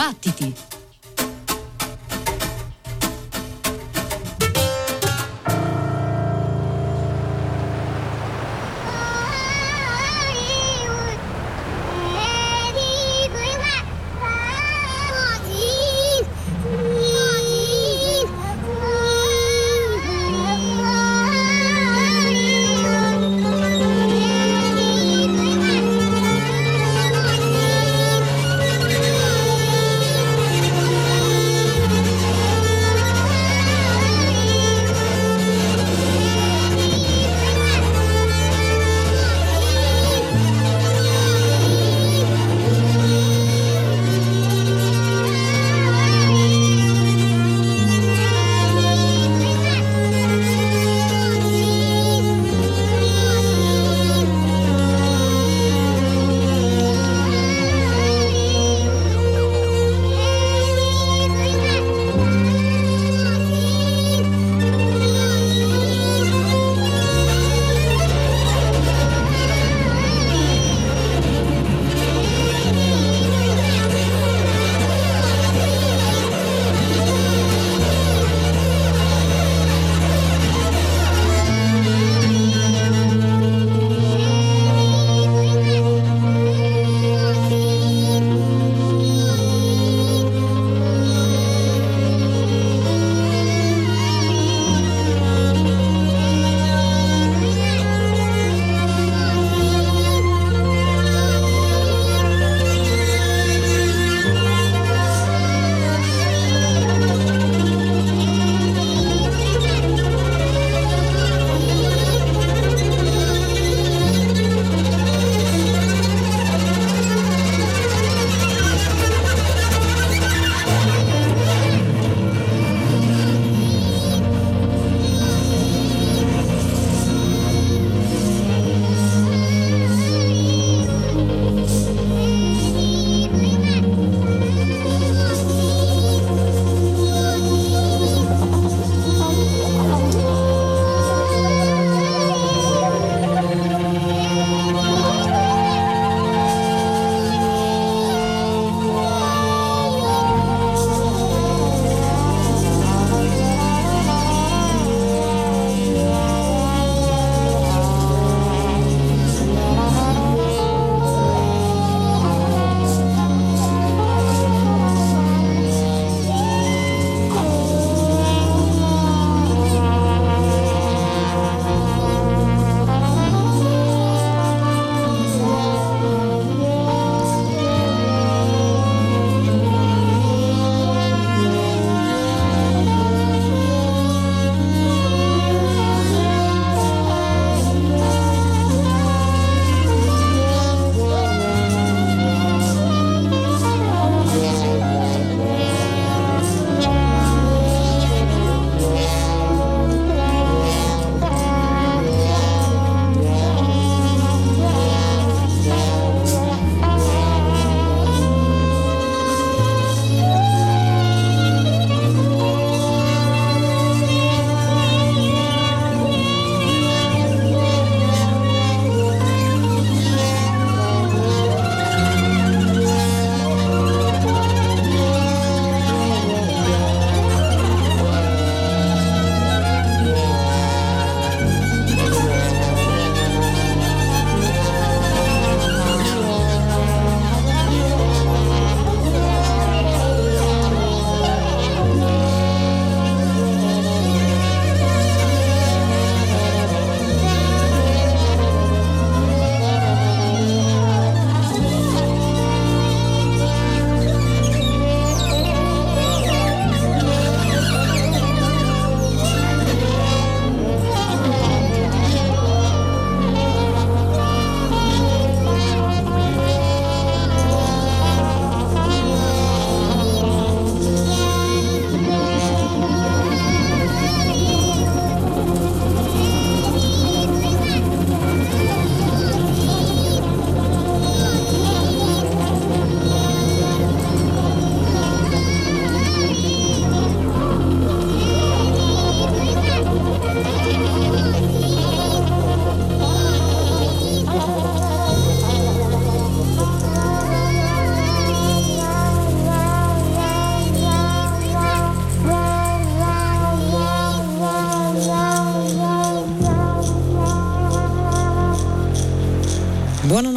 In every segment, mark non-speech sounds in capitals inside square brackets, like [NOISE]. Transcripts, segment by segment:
Battiti!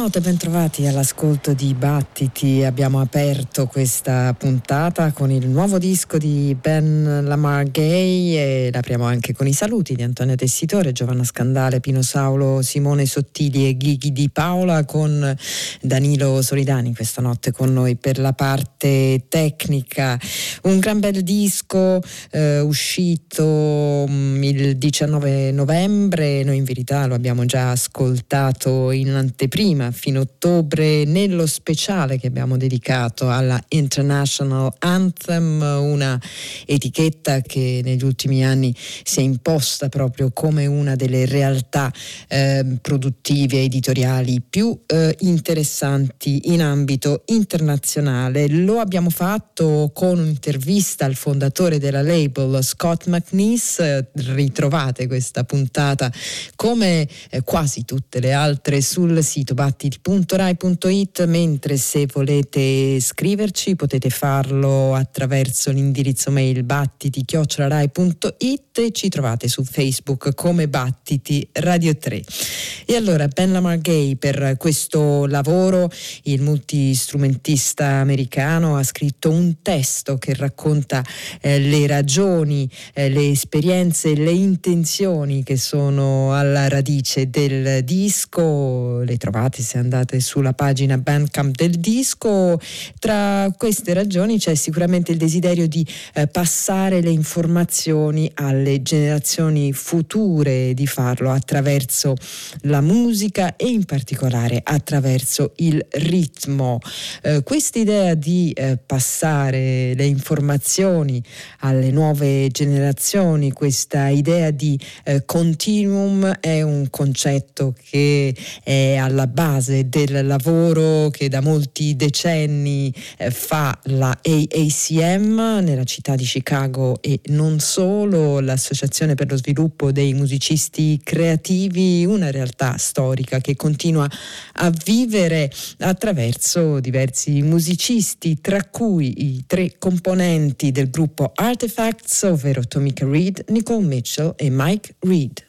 Buonanotte, bentrovati all'ascolto di Battiti. Abbiamo aperto questa puntata con il nuovo disco di Ben Lamar Gay e l'apriamo anche con i saluti di Antonio Tessitore, Giovanna Scandale, Pino Saulo, Simone Sottili e Ghighi Di Paola con Danilo Solidani questa notte con noi per la parte tecnica. Un gran bel disco eh, uscito mm, il 19 novembre, noi in verità lo abbiamo già ascoltato in anteprima prima, fino a ottobre, nello speciale che abbiamo dedicato alla International Anthem, una etichetta che negli ultimi anni si è imposta proprio come una delle realtà eh, produttive editoriali più eh, interessanti in ambito internazionale. Lo abbiamo fatto con un'intervista al fondatore della label Scott McNeese, ritrovate questa puntata come eh, quasi tutte le altre sul sito battiti.rai.it mentre se volete scriverci potete farlo attraverso l'indirizzo mail battiti.rai.it e ci trovate su Facebook come Battiti Radio 3. E allora Ben Lamar Gay per questo lavoro, il multistrumentista americano ha scritto un testo che racconta eh, le ragioni, eh, le esperienze, le intenzioni che sono alla radice del disco, le trovate trovate se andate sulla pagina Bandcamp del disco. Tra queste ragioni c'è sicuramente il desiderio di eh, passare le informazioni alle generazioni future, di farlo attraverso la musica e in particolare attraverso il ritmo. Eh, questa idea di eh, passare le informazioni alle nuove generazioni, questa idea di eh, continuum è un concetto che è alla base del lavoro che da molti decenni eh, fa la AACM nella città di Chicago e non solo, l'Associazione per lo sviluppo dei musicisti creativi, una realtà storica che continua a vivere attraverso diversi musicisti, tra cui i tre componenti del gruppo Artifacts, ovvero Tomika Reed, Nicole Mitchell e Mike Reed.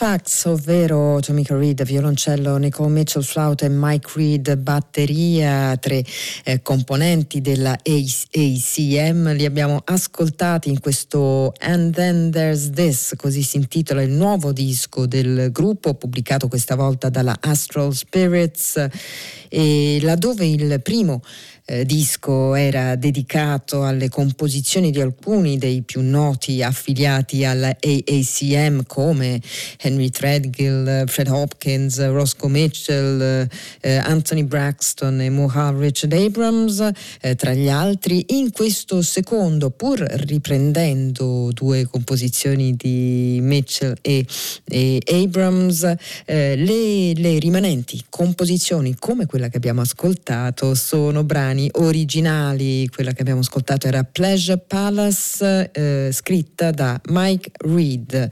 Artifacts, ovvero Tomika Reed, violoncello, Nicole Mitchell, flauto e Mike Reed, batteria, tre eh, componenti della ACM, li abbiamo ascoltati in questo And Then There's This, così si intitola il nuovo disco del gruppo, pubblicato questa volta dalla Astral Spirits, e laddove il primo eh, disco era dedicato alle composizioni di alcuni dei più noti affiliati alla AACM come Henry Threadgill, Fred Hopkins, Roscoe Mitchell, eh, Anthony Braxton e Muhal Richard Abrams, eh, tra gli altri. In questo secondo, pur riprendendo due composizioni di Mitchell e, e Abrams, eh, le, le rimanenti composizioni come quella che abbiamo ascoltato sono brani originali, quella che abbiamo ascoltato era Pleasure Palace, eh, scritta da Mike Reed.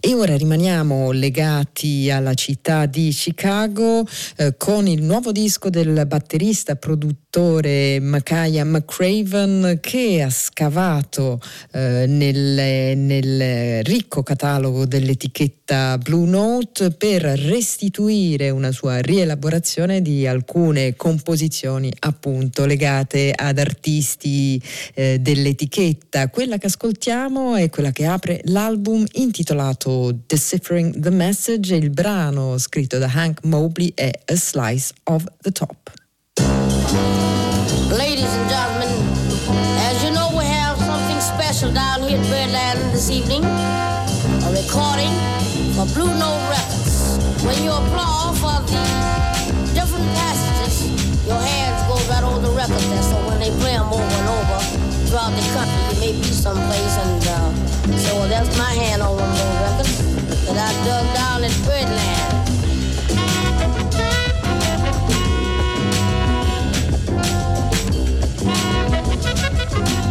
E ora rimaniamo legati alla città di Chicago eh, con il nuovo disco del batterista produttore Makaya McCraven che ha scavato eh, nel, nel ricco catalogo dell'etichetta Blue Note per restituire una sua rielaborazione di alcune composizioni appunto legate ad artisti eh, dell'etichetta. Quella che ascoltiamo è quella che apre l'album intitolato Deciphering the Message il brano scritto da Hank Mobley è A Slice of the Top. Ladies and gentlemen, as you know we have something special down here at Birdland this evening. A recording for Blue Note Records. When you applaud for the different passages, your hands go right over the record there, so when they play them over and over throughout the country, you may be someplace and uh, say, well, that's my hand on one of those records that I dug down at Birdland. That I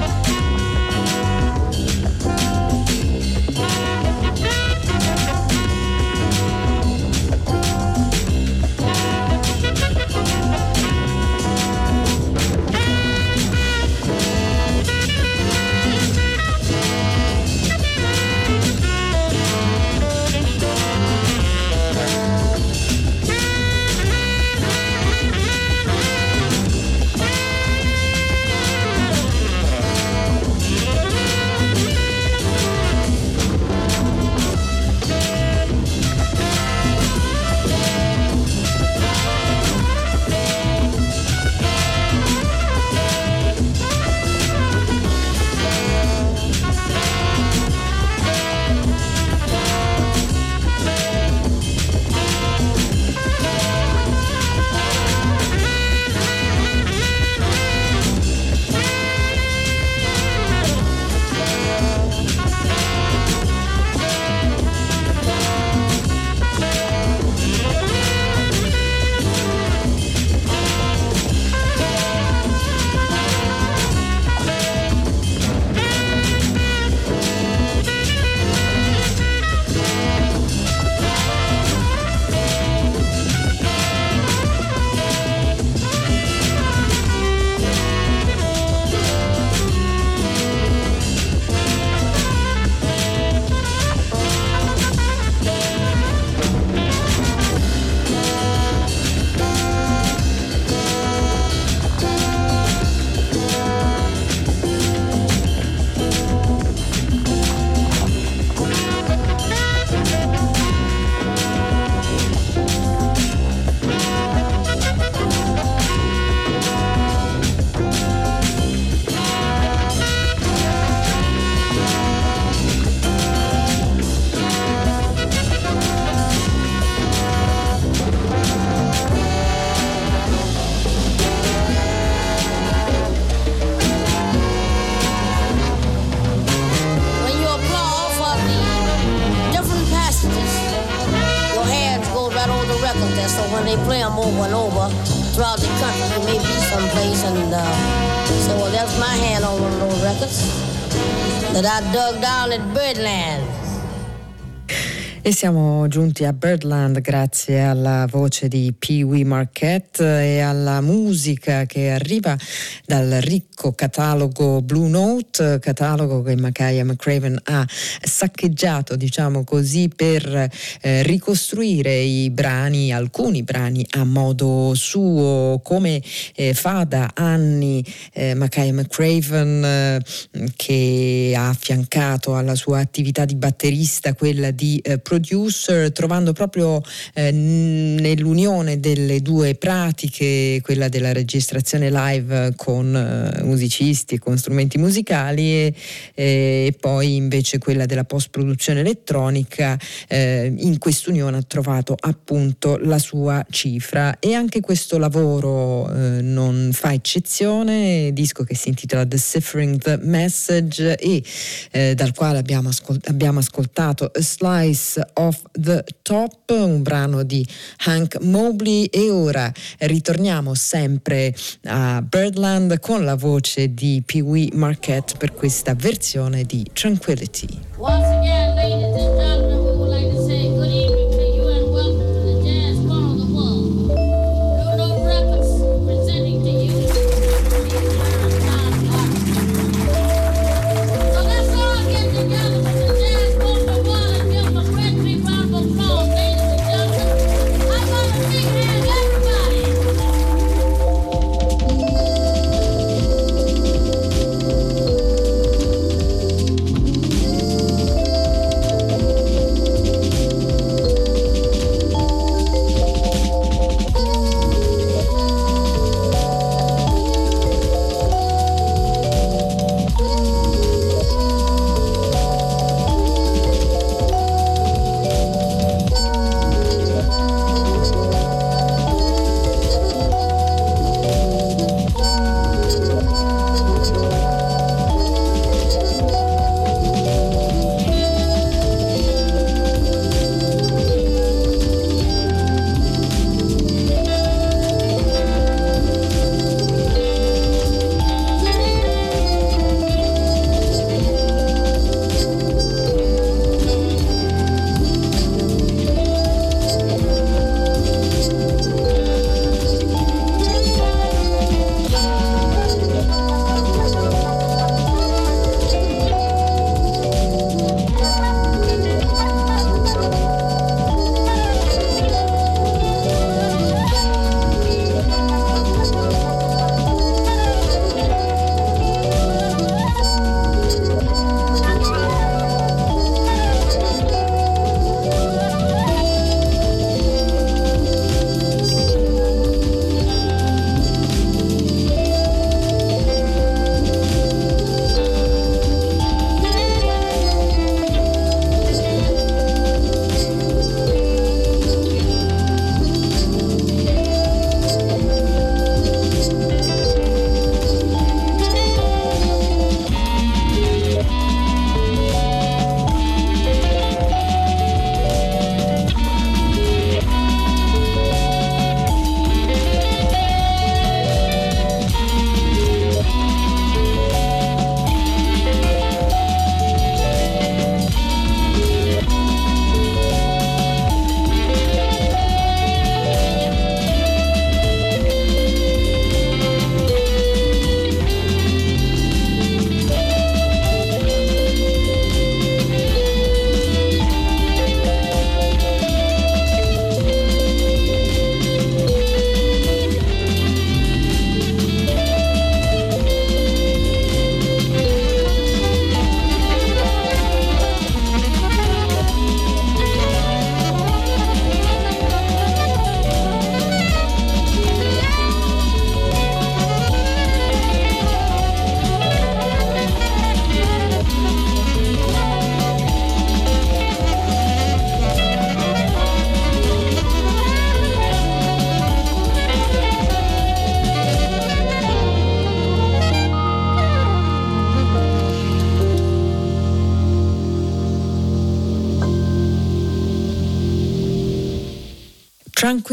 siamo giunti a Birdland grazie alla voce di Pee Wee Marquette e alla musica che arriva dal ricco catalogo Blue Note, catalogo che Makaya McCraven ha saccheggiato, diciamo così, per eh, ricostruire i brani, alcuni brani a modo suo, come eh, fa da anni eh, Makaya McCraven eh, che ha affiancato alla sua attività di batterista quella di eh, producer trovando proprio eh, nell'unione delle due pratiche, quella della registrazione live con eh, musicisti e con strumenti musicali e, e, poi invece quella della post produzione elettronica, eh, in quest'unione ha trovato appunto la sua cifra. E anche questo lavoro eh, non fa eccezione, disco che si intitola Deciphering the Message e eh, dal quale abbiamo, ascol- abbiamo ascoltato A Slice of the Top, un brano di Hank Mobley. E ora ritorniamo sempre a Birdland con la voce di Pee Wee Marquette per questa versione di Tranquility.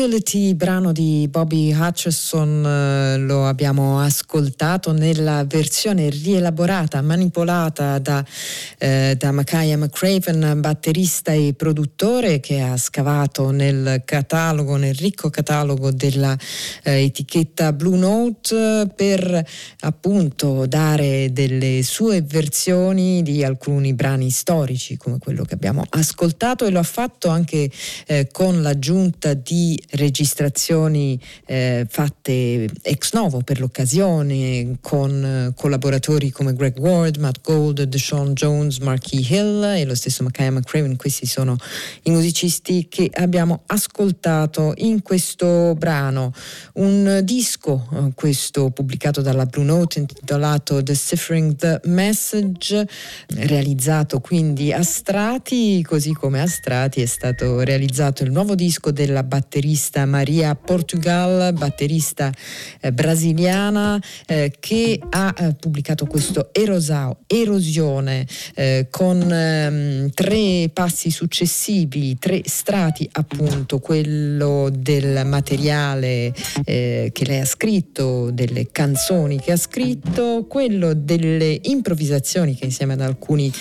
Tranquility, brano di Bobby Hutcherson, eh, lo abbiamo ascoltato nella versione rielaborata, manipolata da, eh, da Makaya McCraven, batterista e produttore che ha scavato nel catalogo, nel ricco catalogo della eh, etichetta Blue Note per appunto dare delle sue versioni di alcuni brani storici come quello che abbiamo ascoltato e lo ha fatto anche eh, con l'aggiunta di registrazioni eh, fatte ex novo per l'occasione con eh, collaboratori come Greg Ward, Matt Gold, Deshaun Jones, Marquis Hill e lo stesso Makaya McCraven. Questi sono i musicisti che abbiamo ascoltato in questo brano. Un disco, eh, questo pubblicato dalla Blue Note intitolato Deciphering the Message, realizzato quindi a strati, così come a strati è stato realizzato il nuovo disco della batteria batterista Maria Portugal, batterista eh, brasiliana eh, che ha eh, pubblicato questo Erosao, Erosione eh, con ehm, tre passi successivi, tre strati appunto, quello del materiale eh, che lei ha scritto, delle canzoni che ha scritto, quello delle improvvisazioni che insieme ad alcuni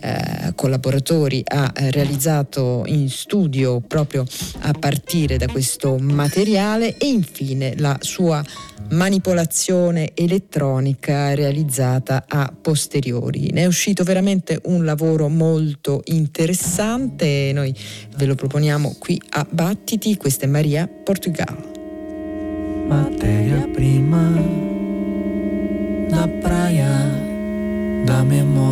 eh, collaboratori ha realizzato in studio proprio a partire da questo materiale e infine la sua manipolazione elettronica realizzata a posteriori. Ne è uscito veramente un lavoro molto interessante noi ve lo proponiamo qui a Battiti, questa è Maria Portugal. Materia prima da praia da memoria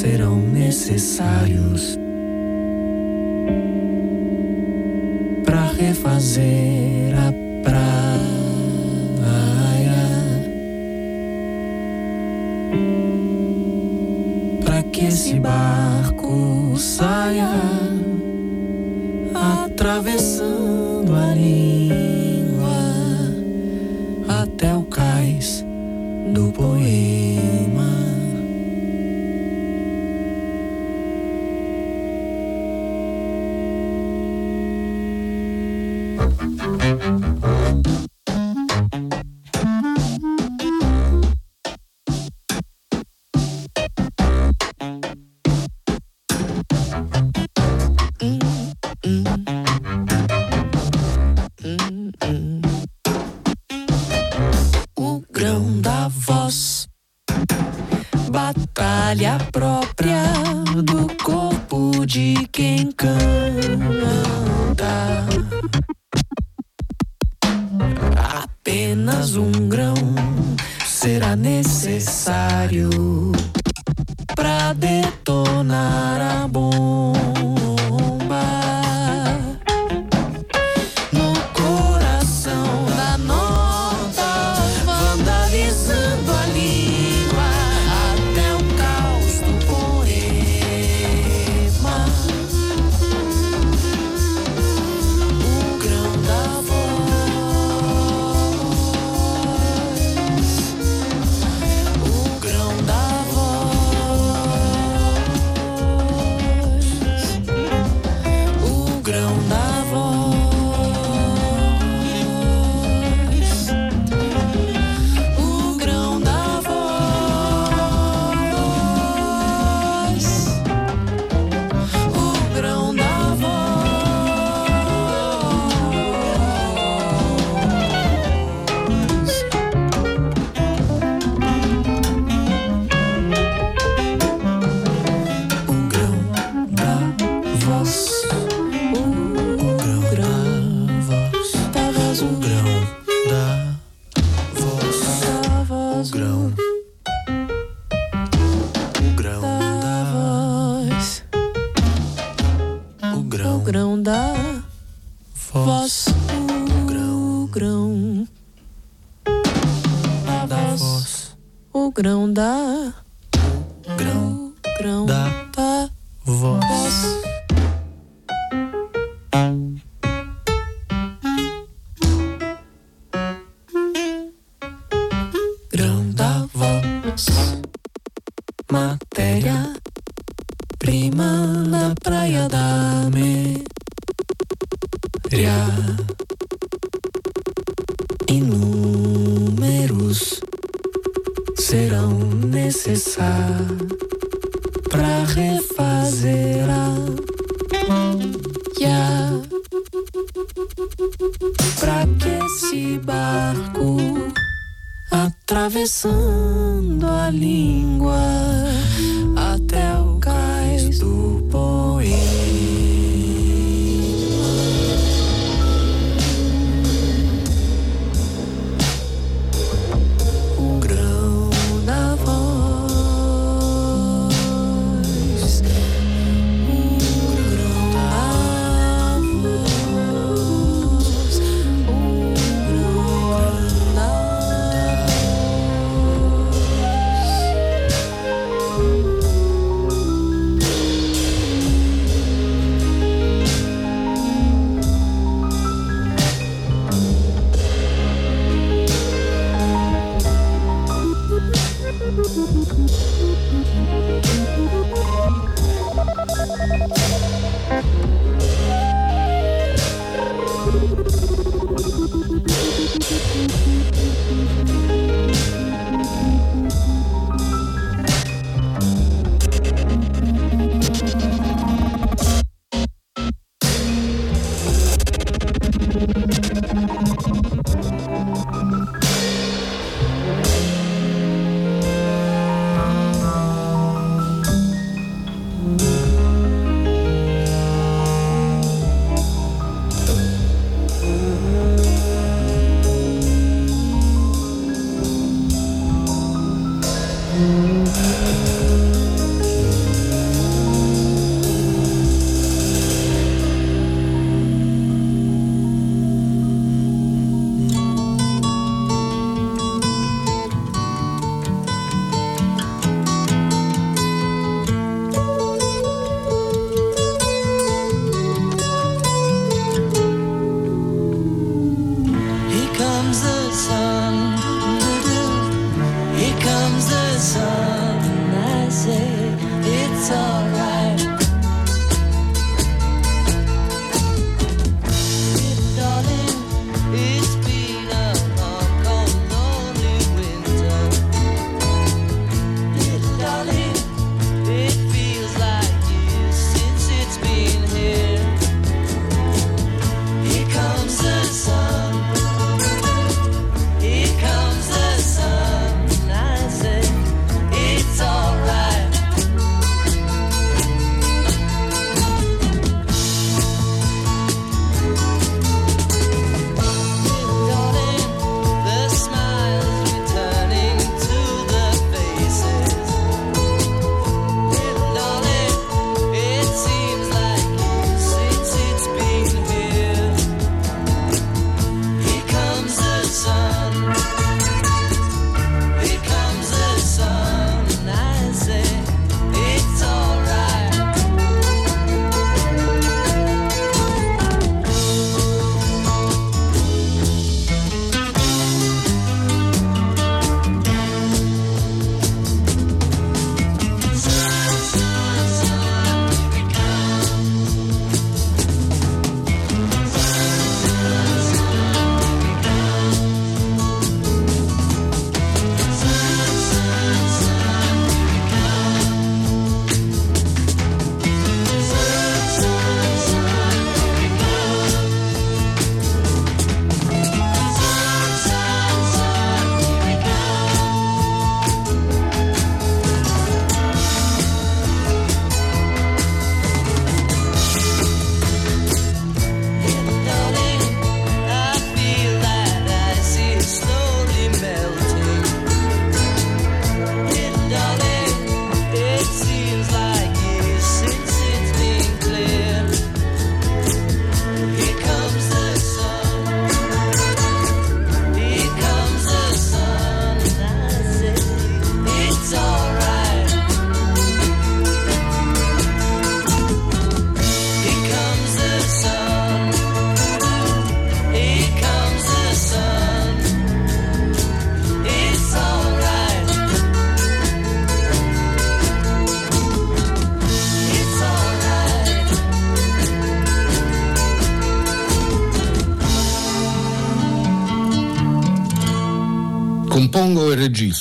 serão necessários para refazer a praia. Para que esse barco saia atravessando Matteja.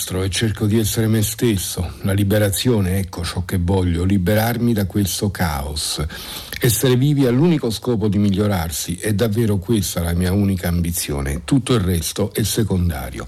Registro e cerco di essere me stesso. La liberazione, ecco ciò che voglio, liberarmi da questo caos. Essere vivi ha l'unico scopo di migliorarsi, è davvero questa la mia unica ambizione, tutto il resto è secondario.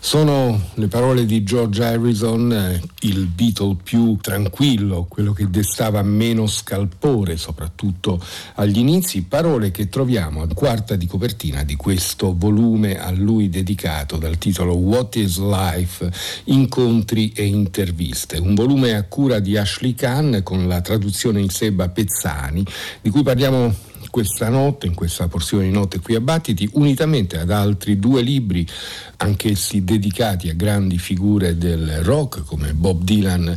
Sono le parole di George Harrison, eh, il Beatle più tranquillo, quello che destava meno scalpore, soprattutto agli inizi, parole che troviamo a quarta di copertina di questo volume a lui dedicato dal titolo What is Life? Incontri e interviste, un volume a cura di Ashley Kahn con la traduzione in Seba Pezzani di cui parliamo questa notte, in questa porzione di notte qui a Battiti, unitamente ad altri due libri, anch'essi dedicati a grandi figure del rock come Bob Dylan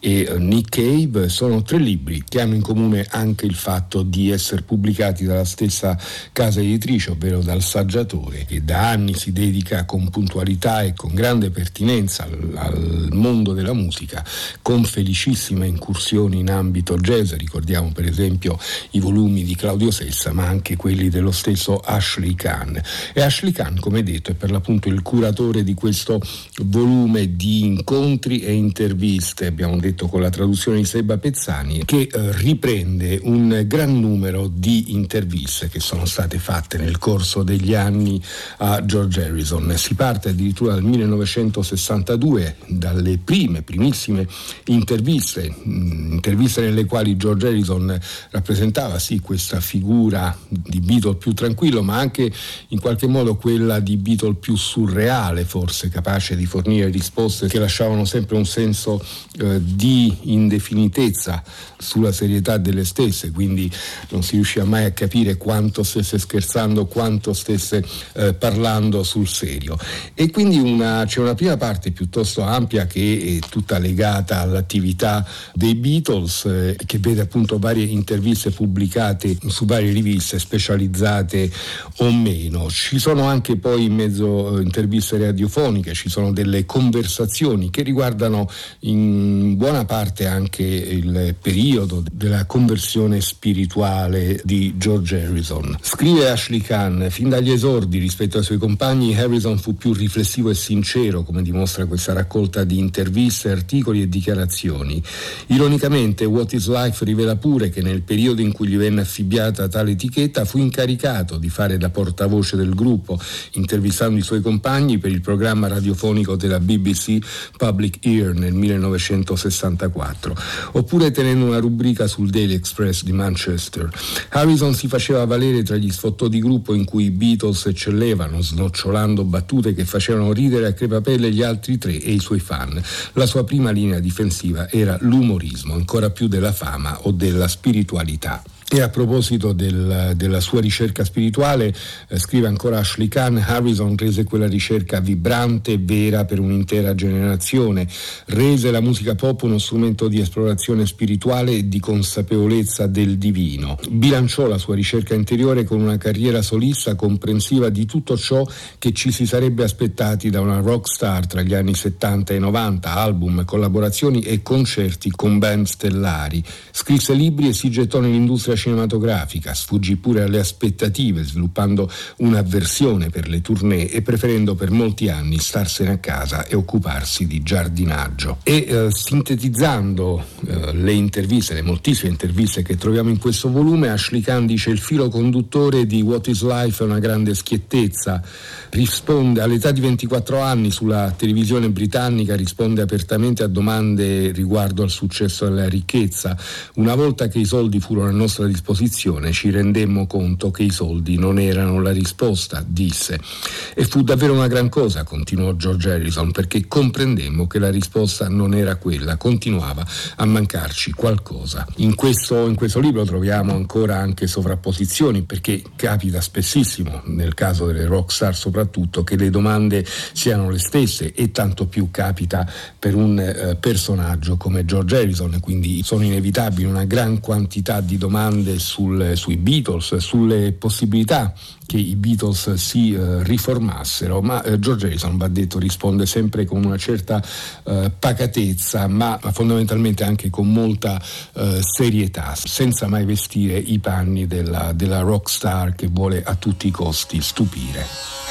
e eh, Nick Cave sono tre libri che hanno in comune anche il fatto di essere pubblicati dalla stessa casa editrice, ovvero dal saggiatore, che da anni si dedica con puntualità e con grande pertinenza al, al mondo della musica, con felicissime incursioni in ambito jazz, ricordiamo per esempio i volumi di Claudio Sessa, ma anche quelli dello stesso Ashley Kahn. E Ashley Kahn, come detto, è per l'appunto il curatore di questo volume di incontri e interviste, abbiamo detto detto con la traduzione di Seba Pezzani, che eh, riprende un gran numero di interviste che sono state fatte nel corso degli anni a George Harrison. Si parte addirittura dal 1962, dalle prime, primissime interviste, mm, interviste nelle quali George Harrison rappresentava sì questa figura di Beatle più tranquillo, ma anche in qualche modo quella di Beatle più surreale, forse capace di fornire risposte che lasciavano sempre un senso eh, di indefinitezza sulla serietà delle stesse, quindi non si riusciva mai a capire quanto stesse scherzando, quanto stesse eh, parlando sul serio. E quindi una, c'è una prima parte piuttosto ampia che è tutta legata all'attività dei Beatles, eh, che vede appunto varie interviste pubblicate su varie riviste specializzate o meno. Ci sono anche poi in mezzo eh, interviste radiofoniche, ci sono delle conversazioni che riguardano in buona buona parte anche il periodo della conversione spirituale di George Harrison. Scrive Ashley Kahn, fin dagli esordi rispetto ai suoi compagni, Harrison fu più riflessivo e sincero, come dimostra questa raccolta di interviste, articoli e dichiarazioni. Ironicamente, What is Life rivela pure che nel periodo in cui gli venne affibbiata tale etichetta fu incaricato di fare da portavoce del gruppo, intervistando i suoi compagni per il programma radiofonico della BBC Public Ear nel 1960. 1964, oppure tenendo una rubrica sul Daily Express di Manchester. Harrison si faceva valere tra gli sfottò di gruppo in cui i Beatles eccellevano, snocciolando battute che facevano ridere a crepapelle gli altri tre e i suoi fan. La sua prima linea difensiva era l'umorismo, ancora più della fama o della spiritualità. E a proposito del, della sua ricerca spirituale, eh, scrive ancora Ashley Kahn, Harrison rese quella ricerca vibrante e vera per un'intera generazione, rese la musica pop uno strumento di esplorazione spirituale e di consapevolezza del divino. Bilanciò la sua ricerca interiore con una carriera solista comprensiva di tutto ciò che ci si sarebbe aspettati da una rock star tra gli anni 70 e 90, album, collaborazioni e concerti con band stellari. Scrisse libri e si gettò nell'industria cinematografica, sfuggì pure alle aspettative, sviluppando un'avversione per le tournée e preferendo per molti anni starsene a casa e occuparsi di giardinaggio. E eh, sintetizzando eh, le interviste, le moltissime interviste che troviamo in questo volume, Ashley Khan dice il filo conduttore di What is Life è una grande schiettezza, risponde all'età di 24 anni sulla televisione britannica, risponde apertamente a domande riguardo al successo e alla ricchezza. Una volta che i soldi furono a nostra disposizione ci rendemmo conto che i soldi non erano la risposta, disse. E fu davvero una gran cosa, continuò George Harrison, perché comprendemmo che la risposta non era quella, continuava a mancarci qualcosa. In questo, in questo libro troviamo ancora anche sovrapposizioni, perché capita spessissimo, nel caso delle rockstar soprattutto, che le domande siano le stesse e tanto più capita per un eh, personaggio come George Harrison, quindi sono inevitabili una gran quantità di domande domande sul, sui Beatles, sulle possibilità che i Beatles si eh, riformassero, ma eh, George Harrison, va detto, risponde sempre con una certa eh, pacatezza, ma, ma, fondamentalmente anche con molta eh, serietà, senza mai vestire i panni della, della rock star che vuole a tutti i costi stupire.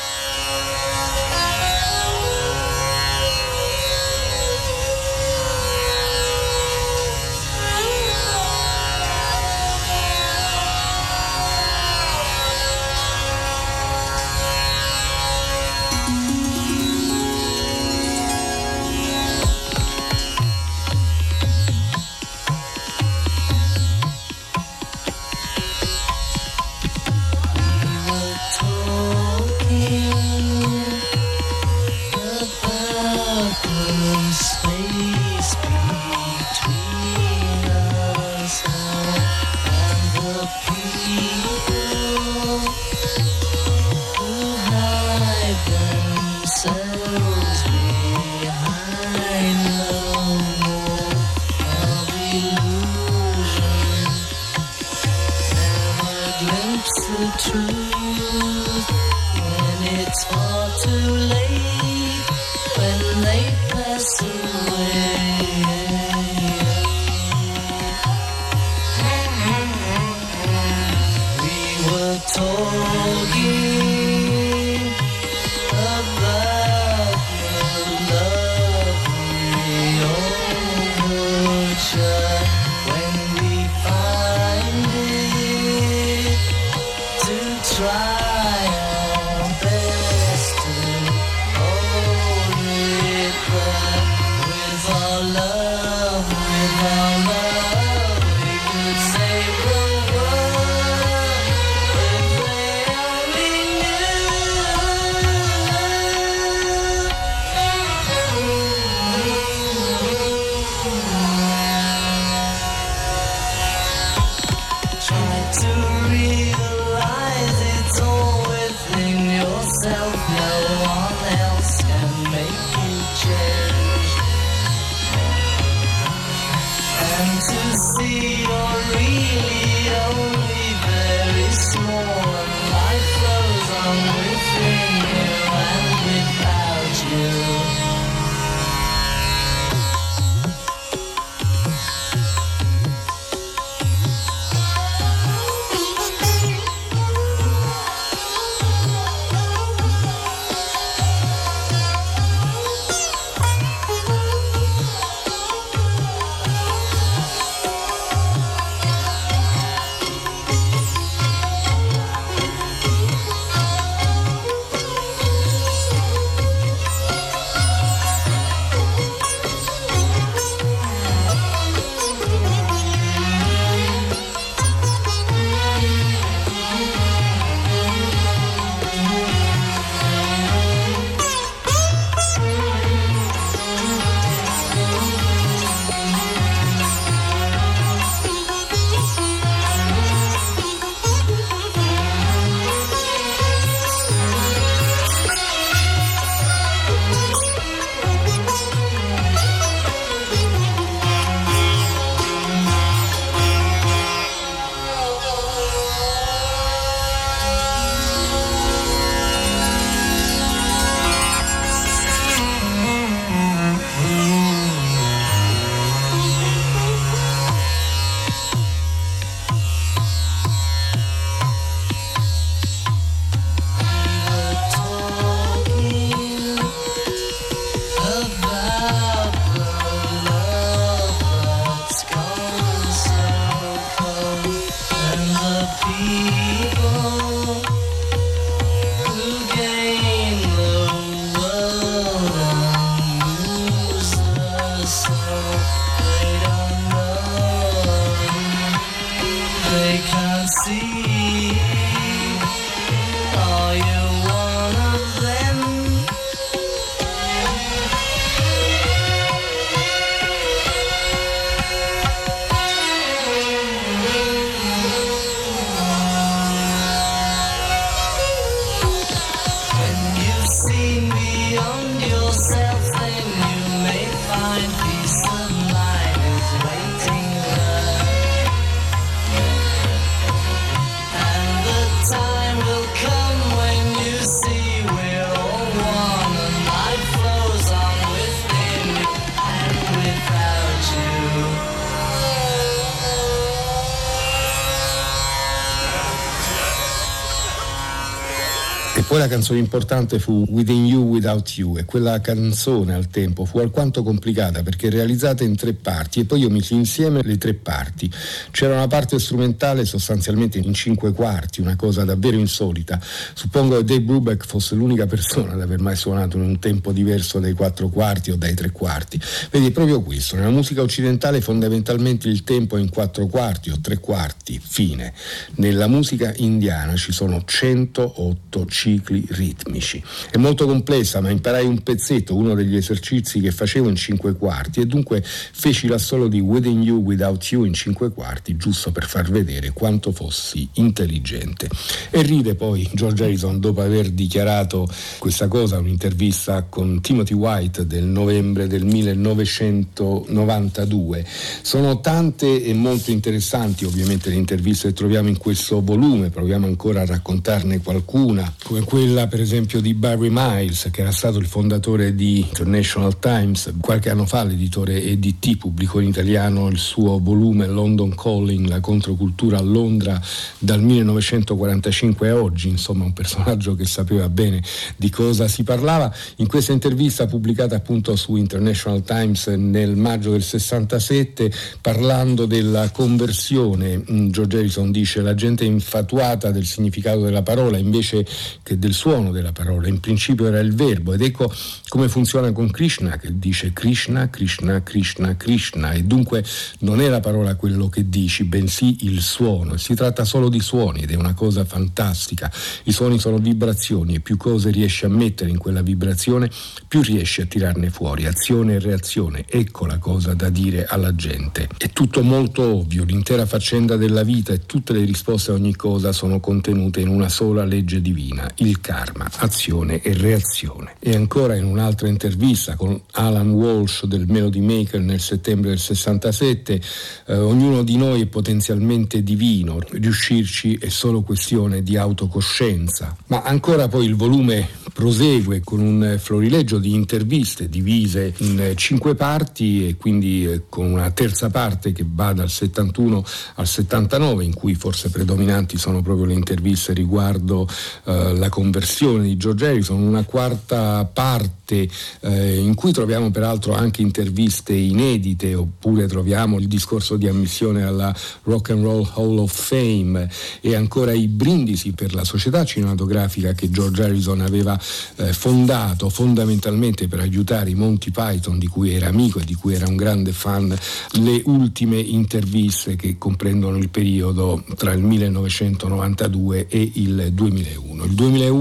Poi la canzone importante fu Within You Without You e quella canzone al tempo fu alquanto complicata perché realizzata in tre parti e poi io misi insieme le tre parti. C'era una parte strumentale sostanzialmente in cinque quarti, una cosa davvero insolita. Suppongo che Dave Brubeck fosse l'unica persona ad aver mai suonato in un tempo diverso dai quattro quarti o dai tre quarti. Vedi, è proprio questo. Nella musica occidentale fondamentalmente il tempo è in quattro quarti o tre quarti, fine. Nella musica indiana ci sono 108 cicli cicli ritmici. È molto complessa, ma imparai un pezzetto, uno degli esercizi che facevo in cinque quarti e dunque feci l'assolo di Within You Without You in cinque quarti, giusto per far vedere quanto fossi intelligente. E ride poi George Harrison dopo aver dichiarato questa cosa, un'intervista con Timothy White del novembre del 1992. Sono tante e molto interessanti ovviamente le interviste che troviamo in questo volume, proviamo ancora a raccontarne qualcuna, come quella per esempio di Barry Miles, che era stato il fondatore di International Times. Qualche anno fa l'editore EDT pubblicò in italiano il suo volume London Calling, la controcultura a Londra dal 1945 a oggi, insomma un personaggio che sapeva bene di cosa si parlava. In questa intervista pubblicata appunto su International Times nel maggio del 67, parlando della conversione, mm, George Harrison dice la gente infatuata del significato della parola invece che del suono della parola, in principio era il verbo ed ecco come funziona con Krishna che dice Krishna, Krishna, Krishna, Krishna e dunque non è la parola quello che dici, bensì il suono, si tratta solo di suoni ed è una cosa fantastica, i suoni sono vibrazioni e più cose riesci a mettere in quella vibrazione più riesci a tirarne fuori, azione e reazione, ecco la cosa da dire alla gente. È tutto molto ovvio, l'intera faccenda della vita e tutte le risposte a ogni cosa sono contenute in una sola legge divina, il karma, azione e reazione. E ancora in un'altra intervista con Alan Walsh del Melody Maker nel settembre del 67, eh, ognuno di noi è potenzialmente divino, riuscirci è solo questione di autocoscienza. Ma ancora poi il volume prosegue con un florileggio di interviste divise in cinque parti e quindi eh, con una terza parte che va dal 71 al 79 in cui forse predominanti sono proprio le interviste riguardo eh, la conversione di George Harrison, una quarta parte eh, in cui troviamo peraltro anche interviste inedite oppure troviamo il discorso di ammissione alla Rock and Roll Hall of Fame e ancora i brindisi per la società cinematografica che George Harrison aveva eh, fondato fondamentalmente per aiutare i Monty Python di cui era amico e di cui era un grande fan, le ultime interviste che comprendono il periodo tra il 1992 e il 2001. Il 2001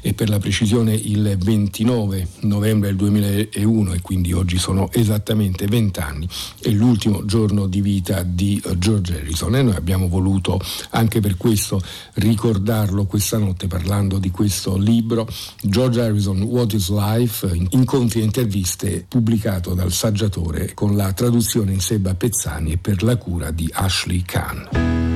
è per la precisione il 29 novembre del 2001 e quindi oggi sono esattamente 20 anni, è l'ultimo giorno di vita di eh, George Harrison e noi abbiamo voluto anche per questo ricordarlo questa notte parlando di questo libro George Harrison What is Life, incontri e interviste pubblicato dal saggiatore con la traduzione in Seba Pezzani e per la cura di Ashley Kahn.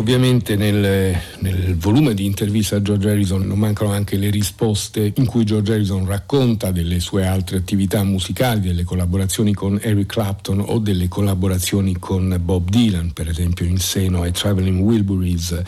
Ovviamente nel, volume di interviste a George Harrison non mancano anche le risposte in cui George Harrison racconta delle sue altre attività musicali, delle collaborazioni con Eric Clapton o delle collaborazioni con Bob Dylan, per esempio in seno ai Traveling Wilburys.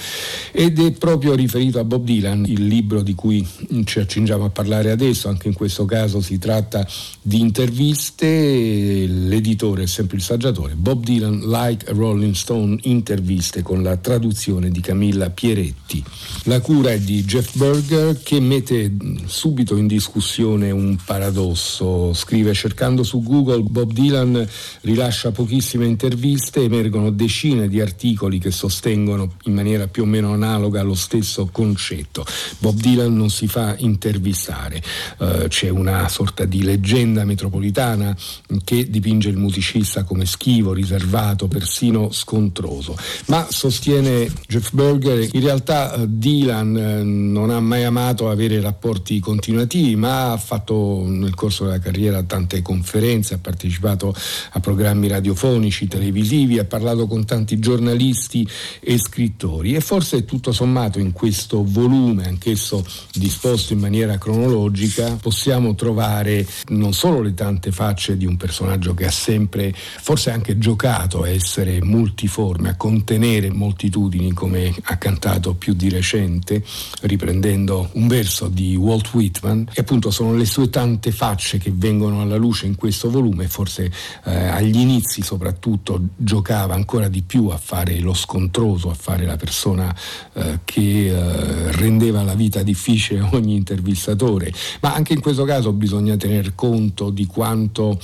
Ed è proprio riferito a Bob Dylan il libro di cui ci accingiamo a parlare adesso, anche in questo caso si tratta di interviste, l'editore è sempre il saggiatore, Bob Dylan Like a Rolling Stone, interviste con la traduzione di Camilla Pieretti. La cura è di Jeff Berger che mette subito in discussione un paradosso. Scrive cercando su Google Bob Dylan rilascia pochissime interviste, emergono decine di articoli che sostengono in maniera più o meno analoga lo stesso concetto. Bob Dylan non si fa intervistare. Uh, c'è una sorta di leggenda metropolitana che dipinge il musicista come schivo, riservato, persino scontroso. Ma sostiene Jeff Berger, in realtà eh, Dylan eh, non ha mai amato avere rapporti continuativi, ma ha fatto nel corso della carriera tante conferenze, ha partecipato a programmi radiofonici, televisivi, ha parlato con tanti giornalisti e scrittori. E forse tutto sommato in questo volume, anch'esso disposto in maniera cronologica, possiamo trovare non solo le tante facce di un personaggio che ha sempre, forse anche giocato a essere multiforme, a contenere moltitudini come ha cantato più di recente, riprendendo un verso di Walt Whitman, e appunto sono le sue tante facce che vengono alla luce in questo volume, forse eh, agli inizi soprattutto giocava ancora di più a fare lo scontroso, a fare la persona eh, che eh, rendeva la vita difficile a ogni intervistatore, ma anche in questo caso bisogna tener conto di quanto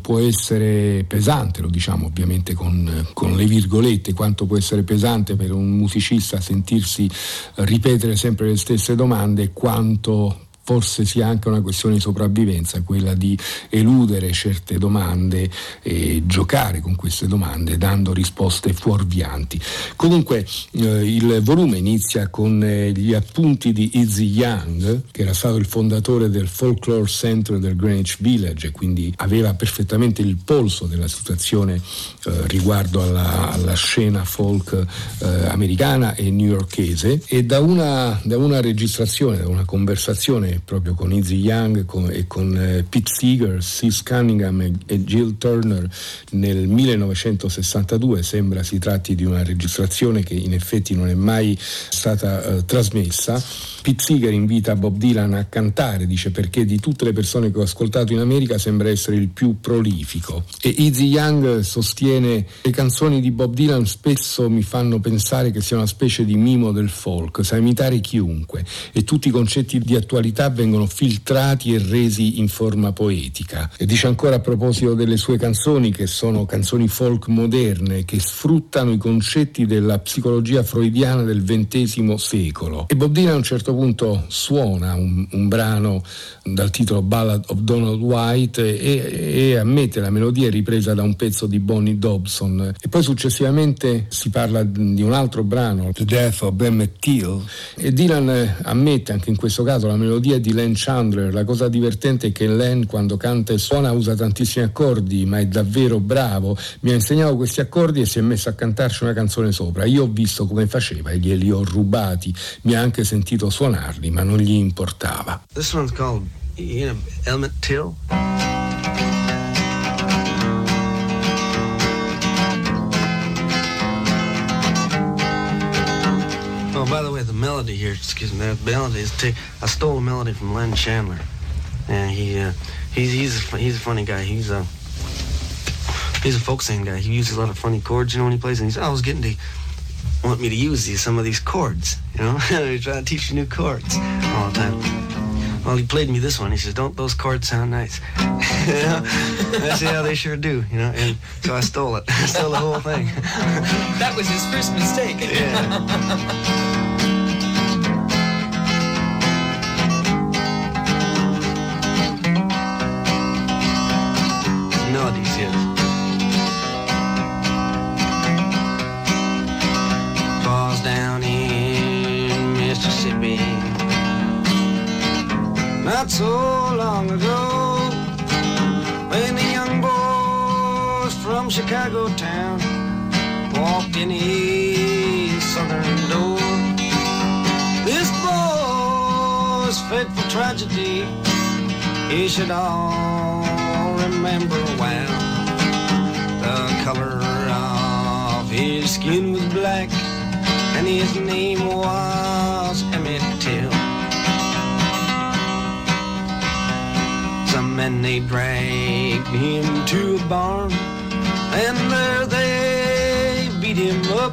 può essere pesante, lo diciamo ovviamente con, con le virgolette, quanto può essere pesante per un musicista sentirsi ripetere sempre le stesse domande, quanto forse sia anche una questione di sopravvivenza, quella di eludere certe domande e giocare con queste domande dando risposte fuorvianti. Comunque eh, il volume inizia con eh, gli appunti di Izzy Young, che era stato il fondatore del Folklore Center del Greenwich Village e quindi aveva perfettamente il polso della situazione eh, riguardo alla, alla, scena folk eh, americana e newyorkese e da una, da una registrazione, da una conversazione proprio con Izzy Young e con eh, Pete Seeger, Sis Cunningham e, e, Jill Turner nel 1962. Sembra si tratti di una registrazione che in effetti non è mai stata eh, trasmessa Pete Seeger invita Bob Dylan a cantare, dice perché di tutte le persone che ho ascoltato in America sembra essere il più prolifico. E Izzy Young sostiene le canzoni di Bob Dylan spesso mi fanno pensare che sia una specie di mimo del folk, sa imitare chiunque e tutti i concetti di attualità vengono filtrati e resi in forma poetica. E dice ancora a proposito delle sue canzoni che sono canzoni folk moderne che sfruttano i concetti della psicologia freudiana del XX secolo. E Bob Dylan a un certo punto suona un, un brano dal titolo Ballad of Donald White e, e, ammette la melodia ripresa da un pezzo di Bonnie Dobson e poi successivamente si parla di un altro brano, The Death of Emmett Till e Dylan ammette anche in questo caso la melodia di Len Chandler. La cosa divertente è che Len quando canta e suona usa tantissimi accordi ma è davvero bravo. Mi ha insegnato questi accordi e si è messo a cantarci una canzone sopra. Io ho visto come faceva e glieli ho rubati. Mi ha anche sentito suonarli, ma non gli importava. This one's called, you know, Element Till. Melody here, excuse me, the melody is, t- I stole a melody from Len Chandler. And he, uh, he's, he's, a, he's a funny guy. He's a, he's a folk singing guy. He uses a lot of funny chords, you know, when he plays. And he's, I was getting to want me to use these some of these chords. You know, [LAUGHS] he's trying to teach you new chords all the time. Well, he played me this one. He says, "Don't those chords sound nice?" [LAUGHS] you know? I said, "Yeah, they sure do." You know, and so I stole it. [LAUGHS] I stole the whole thing. that was his first mistake. yeah. Not so long ago when the young boys from Chicago town walked in his southern door. This boy's fateful tragedy, he should all remember well. The color of his skin was black, and his name was Men they dragged him to a barn, and there they beat him up.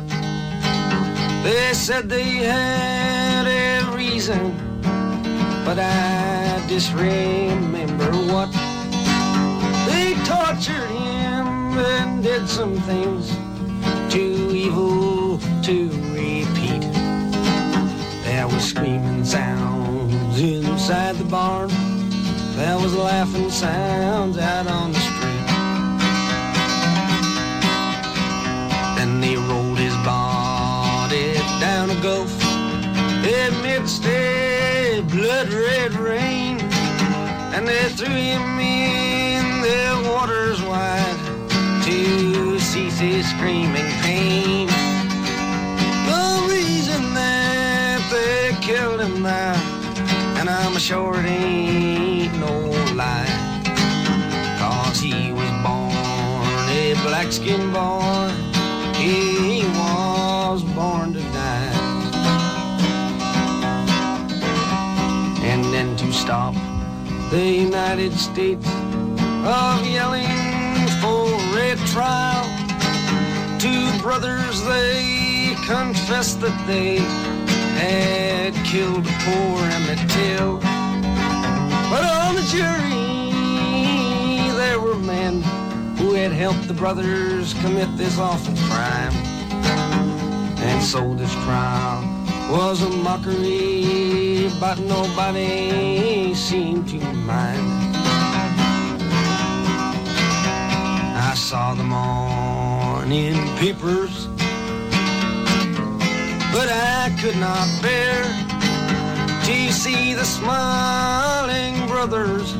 They said they had a reason, but I disremember what. They tortured him and did some things too evil to repeat. There was screaming sounds inside the barn. There was laughing sounds out on the street. Then they rolled his body down a gulf amidst a blood red rain. And they threw him in the waters wide to cease his screaming pain. The reason that they killed him there, and I'm sure it ain't skinned boy. He was born to die. And then to stop the United States of yelling for a trial. Two brothers, they confessed that they had killed poor Emmett Till. But on the jury, there were men had helped the brothers commit this awful crime. And so this trial was a mockery, but nobody seemed to mind. I saw the morning papers, but I could not bear to see the smiling brothers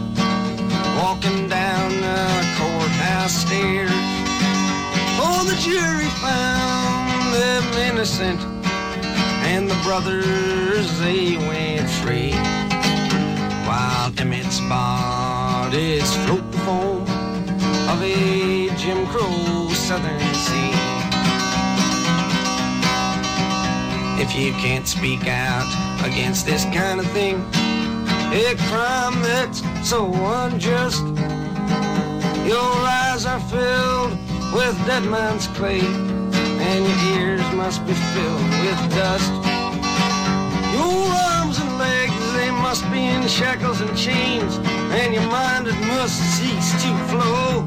walking down the courthouse stairs. Oh, the jury found them innocent, and the brothers they went free. While Emmett's bodies float the foam of a Jim Crow southern sea. If you can't speak out against this kind of thing, a crime that's so unjust, your eyes are filled with dead man's clay, and your ears must be filled with dust. Your arms and legs, they must be in shackles and chains, and your mind, it must cease to flow.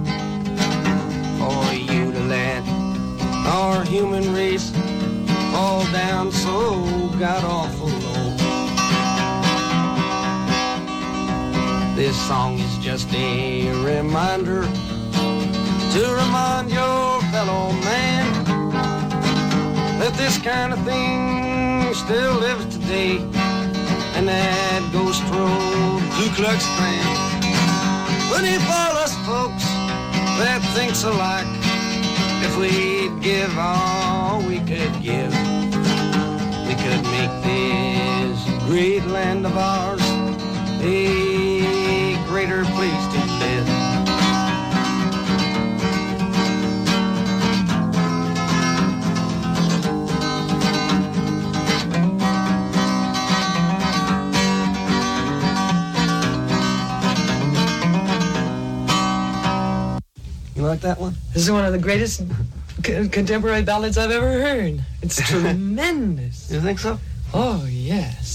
For you to let our human race fall down so god awful This song is just a reminder to remind your fellow man that this kind of thing still lives today, and that ghost road Ku Klux Klan. But if all us folks that thinks alike, if we'd give all we could give, we could make this great land of ours a greater place to live. You like that one? This is one of the greatest c- contemporary ballads I've ever heard. It's [LAUGHS] tremendous. You think so? Oh, yes.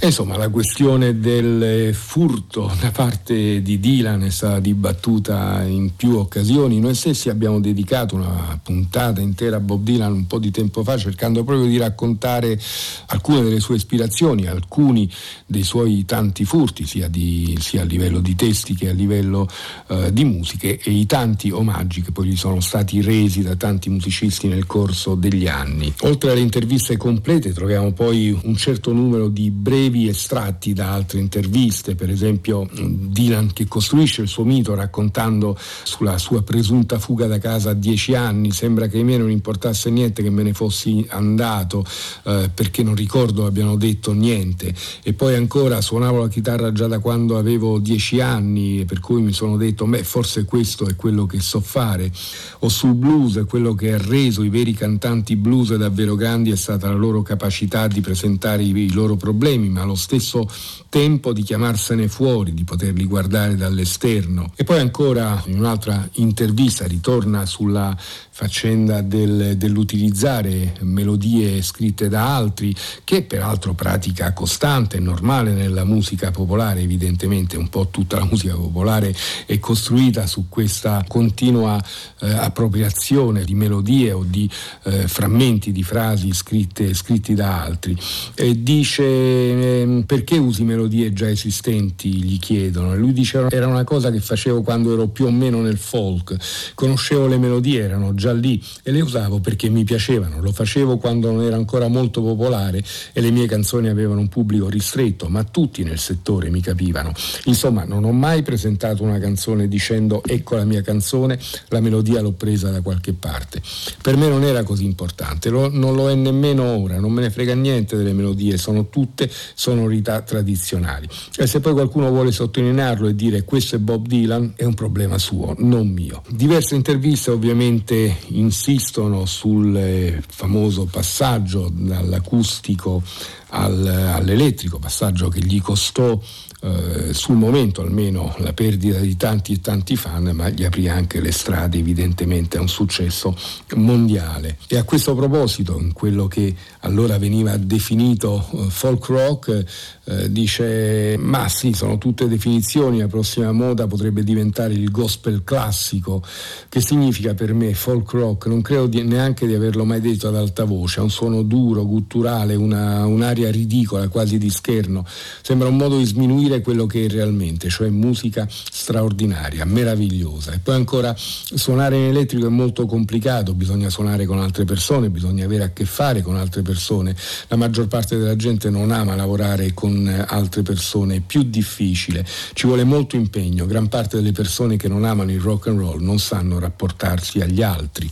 Insomma, la questione del furto da parte di Dylan è stata dibattuta in più occasioni. Noi stessi abbiamo dedicato una puntata intera a Bob Dylan un po' di tempo fa, cercando proprio di raccontare alcune delle sue ispirazioni, alcuni dei suoi tanti furti, sia, di, sia a livello di testi che a livello eh, di musiche, e i tanti omaggi che poi gli sono stati resi da tanti musicisti nel corso degli anni. Oltre alle interviste complete, troviamo poi un certo numero di brevi brevi estratti da altre interviste, per esempio Dylan che costruisce il suo mito raccontando sulla sua presunta fuga da casa a dieci anni, sembra che a me non importasse niente che me ne fossi andato eh, perché non ricordo abbiano detto niente. E poi ancora suonavo la chitarra già da quando avevo dieci anni per cui mi sono detto beh forse questo è quello che so fare. O sul blues quello che ha reso i veri cantanti blues davvero grandi è stata la loro capacità di presentare i, i loro problemi ma allo stesso tempo di chiamarsene fuori di poterli guardare dall'esterno. E poi ancora in un'altra intervista ritorna sulla faccenda del, dell'utilizzare melodie scritte da altri, che peraltro pratica costante e normale nella musica popolare, evidentemente un po' tutta la musica popolare è costruita su questa continua eh, appropriazione di melodie o di eh, frammenti di frasi scritte, scritti da altri. E dice eh, perché usi melodie già esistenti, gli chiedono, e lui dice era una cosa che facevo quando ero più o meno nel folk, conoscevo le melodie, erano già già lì e le usavo perché mi piacevano, lo facevo quando non era ancora molto popolare e le mie canzoni avevano un pubblico ristretto, ma tutti nel settore mi capivano. Insomma, non ho mai presentato una canzone dicendo ecco la mia canzone, la melodia l'ho presa da qualche parte. Per me non era così importante, lo, non lo è nemmeno ora, non me ne frega niente delle melodie, sono tutte sonorità tradizionali. E se poi qualcuno vuole sottolinearlo e dire questo è Bob Dylan, è un problema suo, non mio. Diverse interviste ovviamente insistono sul famoso passaggio dall'acustico al, all'elettrico, passaggio che gli costò eh, sul momento almeno la perdita di tanti e tanti fan, ma gli aprì anche le strade evidentemente a un successo mondiale. E a questo proposito, in quello che allora veniva definito eh, folk rock, eh, dice ma sì, sono tutte definizioni, la prossima moda potrebbe diventare il gospel classico, che significa per me folk rock, non credo di, neanche di averlo mai detto ad alta voce, ha un suono duro, gutturale, una, un'aria ridicola, quasi di scherno, sembra un modo di sminuire dire quello che è realmente, cioè musica straordinaria, meravigliosa. E poi ancora suonare in elettrico è molto complicato, bisogna suonare con altre persone, bisogna avere a che fare con altre persone. La maggior parte della gente non ama lavorare con altre persone, è più difficile, ci vuole molto impegno. Gran parte delle persone che non amano il rock and roll non sanno rapportarsi agli altri.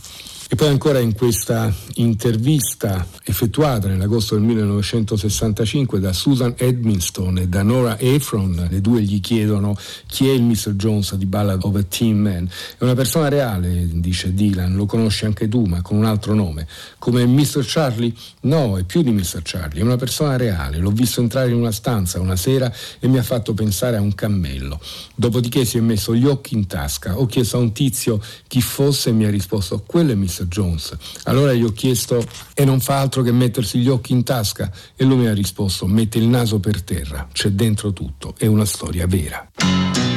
E poi ancora in questa intervista effettuata nell'agosto del 1965 da Susan Edmiston e da Nora Ephron, le due gli chiedono chi è il Mr. Jones di Ballad of a Teen Man. È una persona reale, dice Dylan, lo conosci anche tu, ma con un altro nome. Come Mr. Charlie? No, è più di Mr. Charlie, è una persona reale. L'ho visto entrare in una stanza una sera e mi ha fatto pensare a un cammello. Dopodiché si è messo gli occhi in tasca. Ho chiesto a un tizio chi fosse e mi ha risposto quello è Mr. Jones. Allora gli ho chiesto e non fa altro che mettersi gli occhi in tasca e lui mi ha risposto mette il naso per terra, c'è dentro tutto, è una storia vera.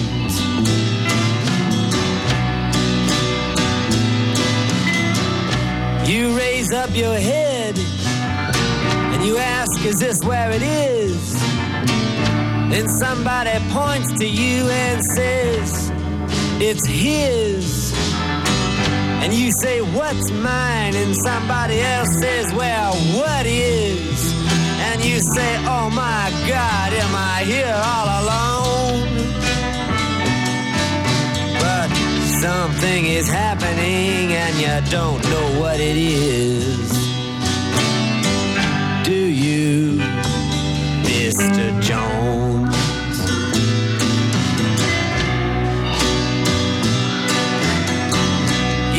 You raise up your head and you ask, Is this where it is? Then somebody points to you and says, It's his. And you say, What's mine? And somebody else says, Well, what is? And you say, Oh my God, am I here all alone? Something is happening and you don't know what it is. Do you, Mr. Jones?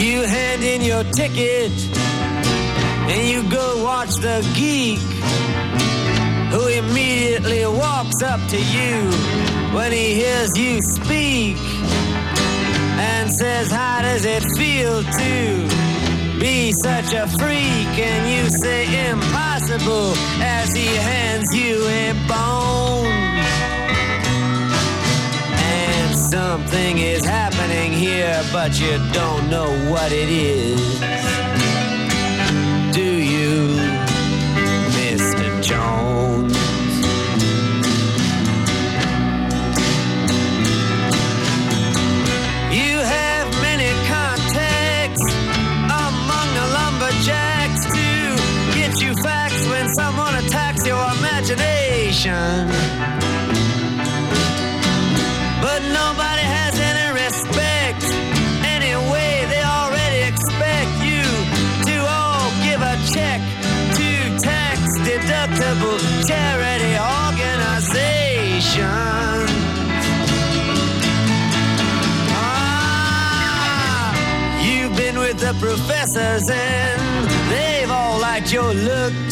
You hand in your ticket and you go watch the geek who immediately walks up to you when he hears you speak says, How does it feel to be such a freak? And you say, Impossible, as he hands you a bone. And something is happening here, but you don't know what it is. Imagination. But nobody has any respect. Anyway, they already expect you to all give a check to tax deductible charity organization. Ah, You've been with the professors and they've all liked your looks.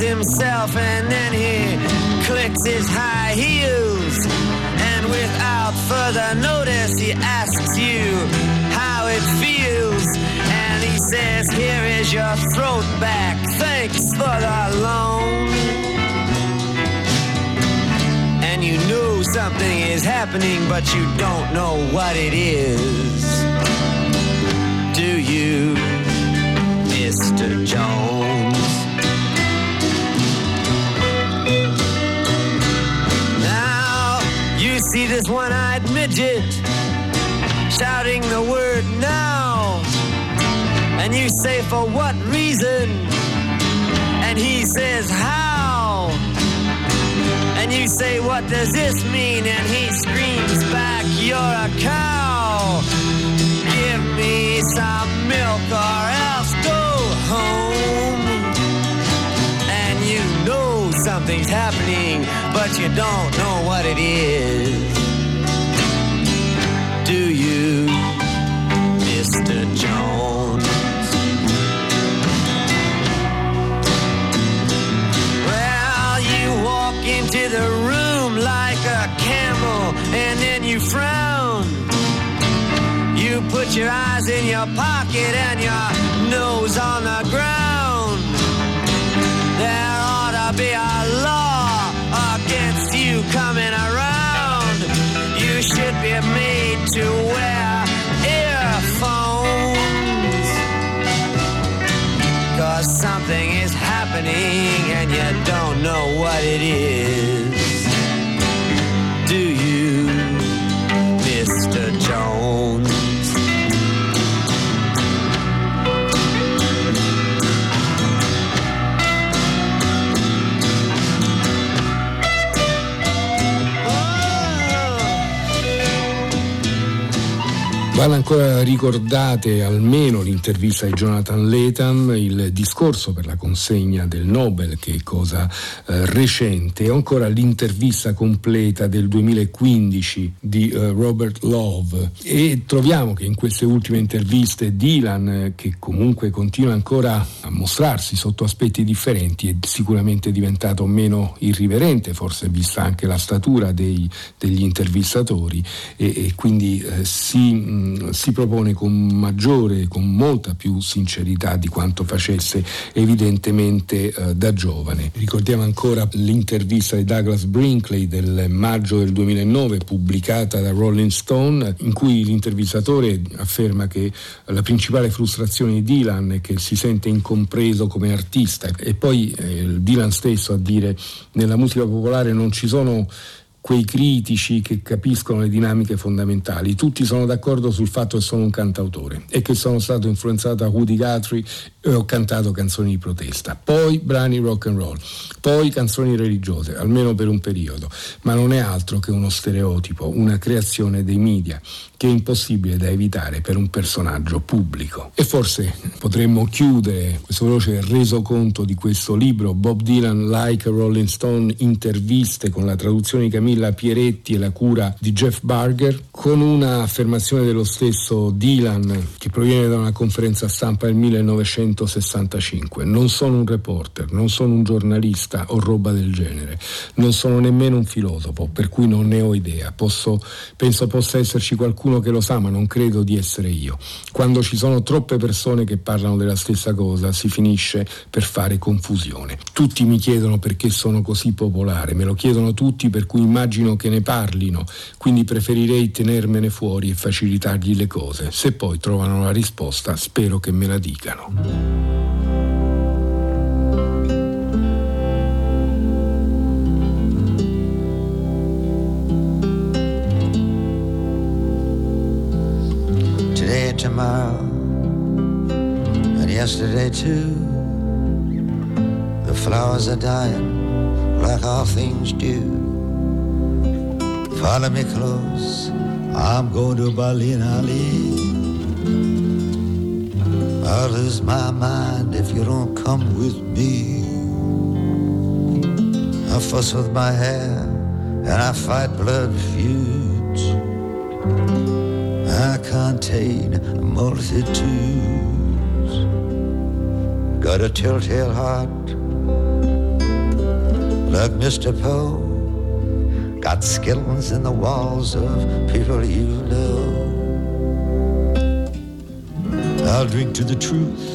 Himself and then he clicks his high heels. And without further notice, he asks you how it feels. And he says, Here is your throat back. Thanks for the loan. And you know something is happening, but you don't know what it is. Do you, Mr. Jones? See this one-eyed midget shouting the word now. And you say, for what reason? And he says, how? And you say, what does this mean? And he screams back, you're a cow. Give me some milk or else go home. Something's happening, but you don't know what it is. Do you, Mr. Jones? Well, you walk into the room like a camel and then you frown. You put your eyes in your pocket and your nose on the ground. Coming around. You should be made to wear earphones. Cause something is happening and you don't know what it is. Vale ancora ricordate almeno l'intervista di Jonathan Lethem, il discorso per la consegna del Nobel, che è cosa eh, recente, e ancora l'intervista completa del 2015 di eh, Robert Love. E troviamo che in queste ultime interviste Dylan, eh, che comunque continua ancora a mostrarsi sotto aspetti differenti, è sicuramente diventato meno irriverente, forse vista anche la statura dei, degli intervistatori, e, e quindi eh, si ehm, si propone con maggiore, con molta più sincerità di quanto facesse evidentemente eh, da giovane. Ricordiamo ancora l'intervista di Douglas Brinkley del maggio del 2009 pubblicata da Rolling Stone in cui l'intervistatore afferma che la principale frustrazione di Dylan è che si sente incompreso come artista e poi eh, Dylan stesso a dire nella musica popolare non ci sono quei critici che capiscono le dinamiche fondamentali. Tutti sono d'accordo sul fatto che sono un cantautore e che sono stato influenzato da Woody Guthrie e ho cantato canzoni di protesta, poi brani rock and roll, poi canzoni religiose, almeno per un periodo, ma non è altro che uno stereotipo, una creazione dei media che è impossibile da evitare per un personaggio pubblico. E forse potremmo chiudere questo veloce resoconto di questo libro, Bob Dylan Like a Rolling Stone, interviste con la traduzione di Camilla Pieretti e la cura di Jeff Barger, con una affermazione dello stesso Dylan che proviene da una conferenza stampa del 1965. Non sono un reporter, non sono un giornalista o roba del genere, non sono nemmeno un filosofo, per cui non ne ho idea. Posso, penso possa esserci qualcuno che lo sa, ma non credo di essere io. Quando ci sono troppe persone che parlano della stessa cosa, si finisce per fare confusione. Tutti mi chiedono perché sono così popolare, me lo chiedono tutti, per cui immagino che ne parlino, quindi preferirei tenermene fuori e facilitargli le cose. Se poi trovano la risposta, spero che me la dicano. tomorrow and yesterday too. The flowers are dying like all things do. Follow me close, I'm going to Berlin, Ali. I'll lose my mind if you don't come with me. I fuss with my hair and I fight blood feuds. I contain multitudes. Got a telltale heart like Mr. Poe. Got skeletons in the walls of people you know. I'll drink to the truth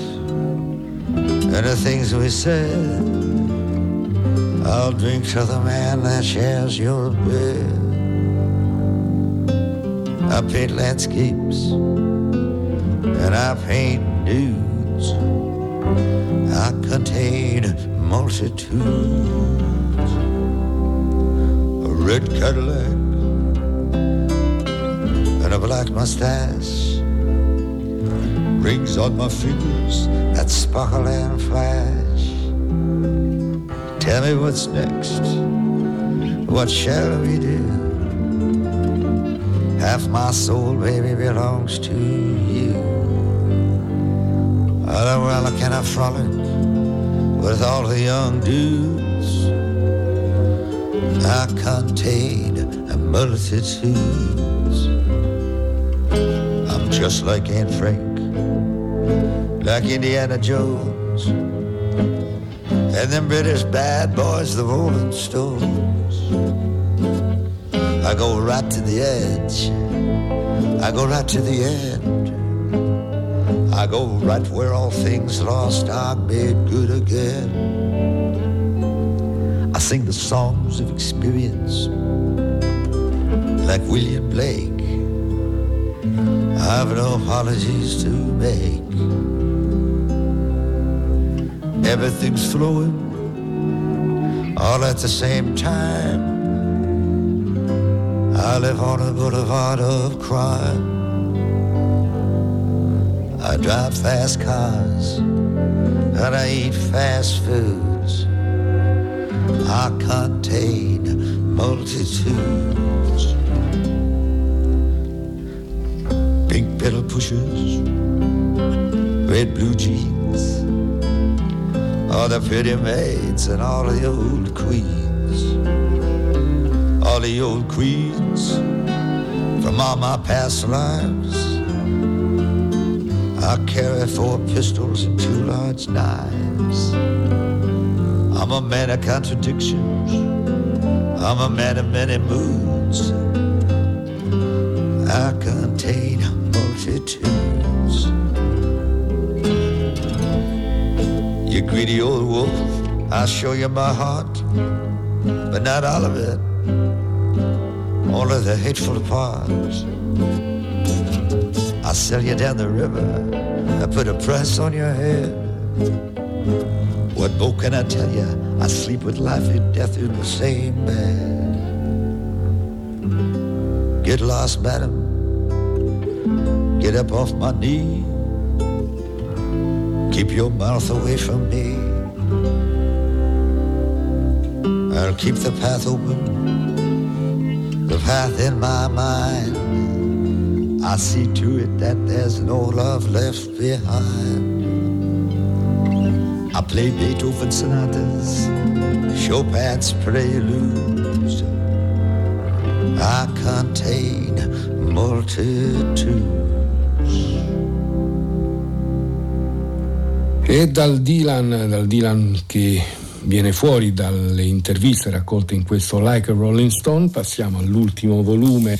and the things we said. I'll drink to the man that shares your bed. I paint landscapes and I paint dudes. I contain multitudes. Red Cadillac and a black mustache. Rings on my fingers that sparkle and flash. Tell me what's next. What shall we do? Half my soul, baby, belongs to you. Oh, well, can I frolic with all the young dudes? I contain a multitudes. I'm just like Aunt Frank, like Indiana Jones, and them British bad boys, the Rolling Stones. I go right to the edge. I go right to the end. I go right where all things lost are made good again. I sing the songs of experience like William Blake. I've no apologies to make. Everything's flowing all at the same time. I live on a boulevard of crime. I drive fast cars and I eat fast foods. I contain multitudes. Pink pedal pushers, red blue jeans, all the pretty maids and all the old queens all the old queens from all my past lives. I carry four pistols and two large knives. I'm a man of contradictions. I'm a man of many moods. I contain multitudes. You greedy old wolf, I'll show you my heart, but not all of it. Only the hateful parts. I'll sell you down the river. I put a price on your head. What more can I tell you? I sleep with life and death in the same bed. Get lost, madam. Get up off my knee. Keep your mouth away from me. I'll keep the path open, the path in my mind. I see to it that there's no love left behind. I play Beethoven sonatas, Chopin's preludes. I contain multitudes. E dal Dylan, dal Dylan che viene fuori dalle interviste raccolte in questo Like a Rolling Stone, passiamo all'ultimo volume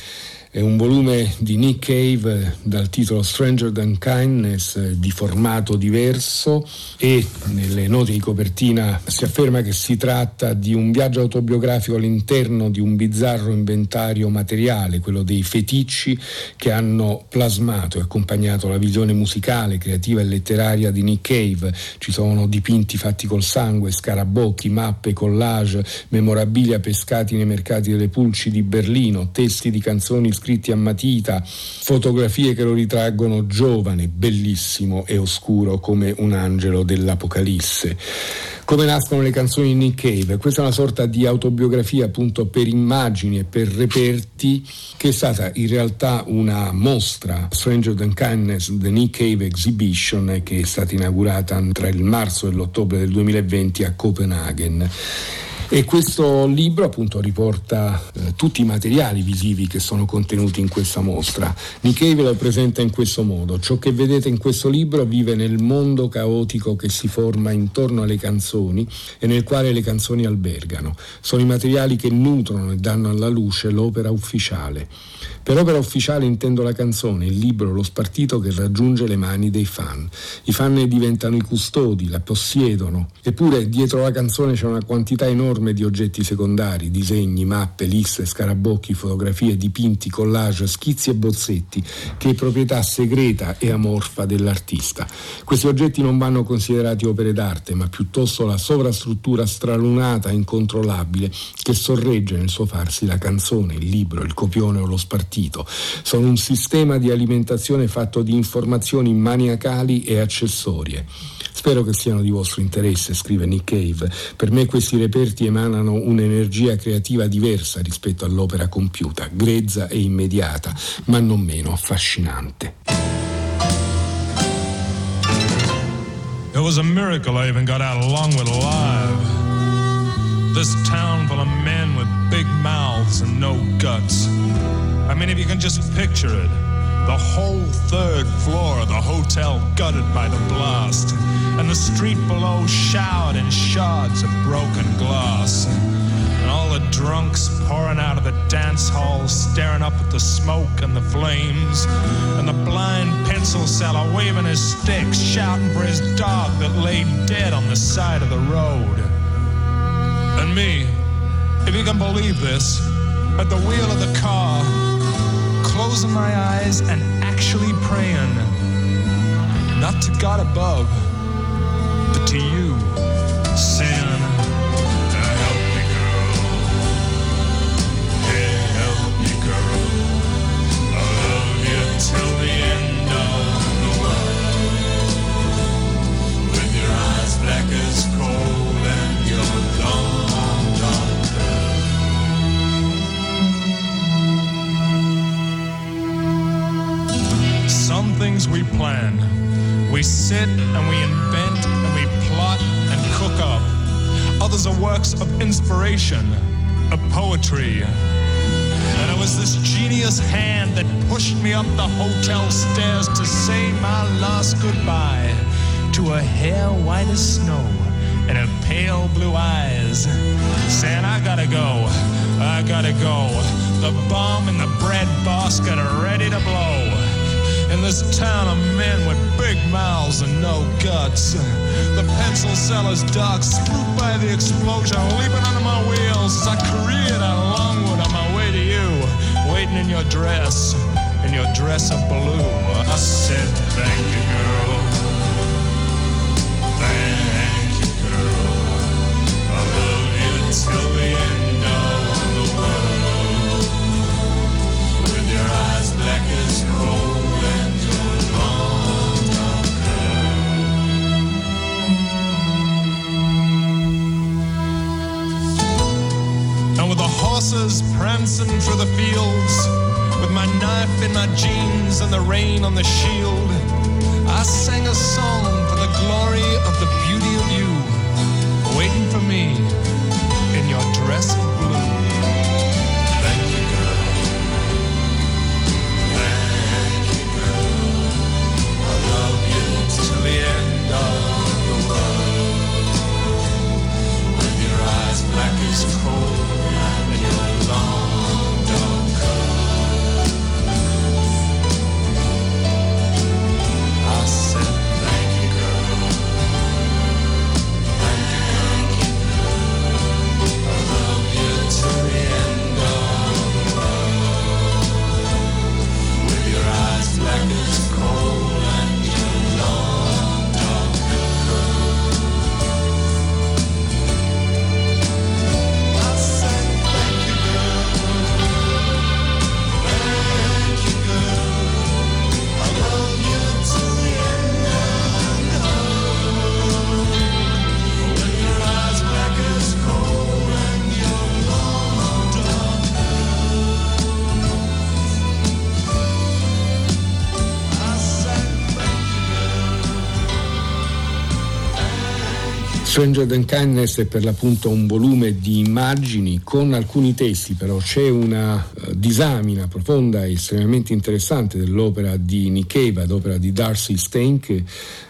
è un volume di Nick Cave dal titolo Stranger Than Kindness di formato diverso e nelle note di copertina si afferma che si tratta di un viaggio autobiografico all'interno di un bizzarro inventario materiale, quello dei feticci che hanno plasmato e accompagnato la visione musicale, creativa e letteraria di Nick Cave. Ci sono dipinti fatti col sangue, scarabocchi, mappe, collage, memorabilia pescati nei mercati delle pulci di Berlino, testi di canzoni scritti a matita, fotografie che lo ritraggono giovane, bellissimo e oscuro come un angelo dell'Apocalisse. Come nascono le canzoni di Nick Cave? Questa è una sorta di autobiografia appunto per immagini e per reperti che è stata in realtà una mostra Stranger Than Kindness The Nick Cave Exhibition che è stata inaugurata tra il marzo e l'ottobre del 2020 a Copenaghen. E questo libro appunto riporta eh, tutti i materiali visivi che sono contenuti in questa mostra. Nikkei ve lo presenta in questo modo. Ciò che vedete in questo libro vive nel mondo caotico che si forma intorno alle canzoni e nel quale le canzoni albergano. Sono i materiali che nutrono e danno alla luce l'opera ufficiale. Per opera ufficiale intendo la canzone, il libro, lo spartito che raggiunge le mani dei fan. I fan ne diventano i custodi, la possiedono. Eppure dietro la canzone c'è una quantità enorme di oggetti secondari, disegni, mappe, liste, scarabocchi, fotografie, dipinti, collage, schizzi e bozzetti, che è proprietà segreta e amorfa dell'artista. Questi oggetti non vanno considerati opere d'arte, ma piuttosto la sovrastruttura stralunata incontrollabile che sorregge nel suo farsi la canzone, il libro, il copione o lo spartito partito. Sono un sistema di alimentazione fatto di informazioni maniacali e accessorie. Spero che siano di vostro interesse, scrive Nick Cave. Per me questi reperti emanano un'energia creativa diversa rispetto all'opera compiuta, grezza e immediata, ma non meno affascinante. It was a miracle I even got out of Longwood alive. This town full of men with big mouths and no guts. I mean, if you can just picture it, the whole third floor of the hotel gutted by the blast, and the street below showered in shards of broken glass. And all the drunks pouring out of the dance hall, staring up at the smoke and the flames, and the blind pencil seller waving his stick, shouting for his dog that lay dead on the side of the road. And me, if you can believe this, at the wheel of the car, closing my eyes and actually praying, not to God above, but to you, sin. Till the end. Sit and we invent and we plot and cook up. Others are works of inspiration, of poetry. And it was this genius hand that pushed me up the hotel stairs to say my last goodbye to a hair white as snow and her pale blue eyes. Saying, I gotta go, I gotta go. The bomb and the bread basket are ready to blow. In this town of men with big mouths and no guts. The pencil seller's dog spooked by the explosion, leaping under my wheels as I careered out of Longwood on my way to you, waiting in your dress, in your dress of blue. I said, thank you, horses prancing through the fields, with my knife in my jeans and the rain on the shield, I sang a song for the glory of the beauty of you, waiting for me in your dress of blue. Thank you, girl. Thank you, girl. I love you till the end of the world. With your eyes black as coal Stranger Than Kindness è per l'appunto un volume di immagini con alcuni testi, però c'è una eh, disamina profonda e estremamente interessante dell'opera di Nick Cave, l'opera di Darcy Stank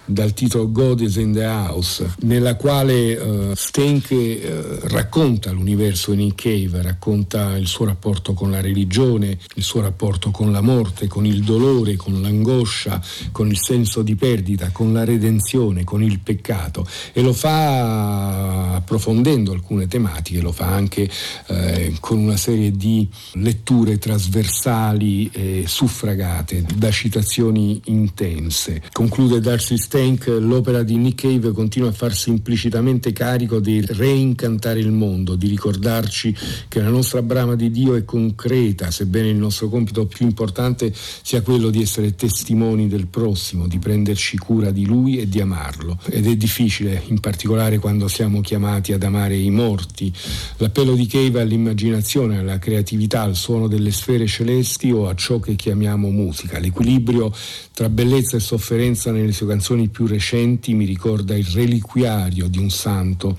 dal titolo God is in the House, nella quale eh, Stank eh, racconta l'universo di Nick Cave, racconta il suo rapporto con la religione, il suo rapporto con la morte, con il dolore, con l'angoscia, con il senso di perdita, con la redenzione, con il peccato. E lo fa approfondendo alcune tematiche, lo fa anche eh, con una serie di letture trasversali e suffragate da citazioni intense. Conclude Darcy Stank, l'opera di Nick Cave continua a farsi implicitamente carico di reincantare il mondo, di ricordarci che la nostra brama di Dio è concreta, sebbene il nostro compito più importante sia quello di essere testimoni del prossimo, di prenderci cura di lui e di amarlo. Ed è difficile, in particolare quando siamo chiamati ad amare i morti. L'appello di Cave all'immaginazione, alla creatività, al suono delle sfere celesti o a ciò che chiamiamo musica. L'equilibrio tra bellezza e sofferenza nelle sue canzoni più recenti mi ricorda il reliquiario di un santo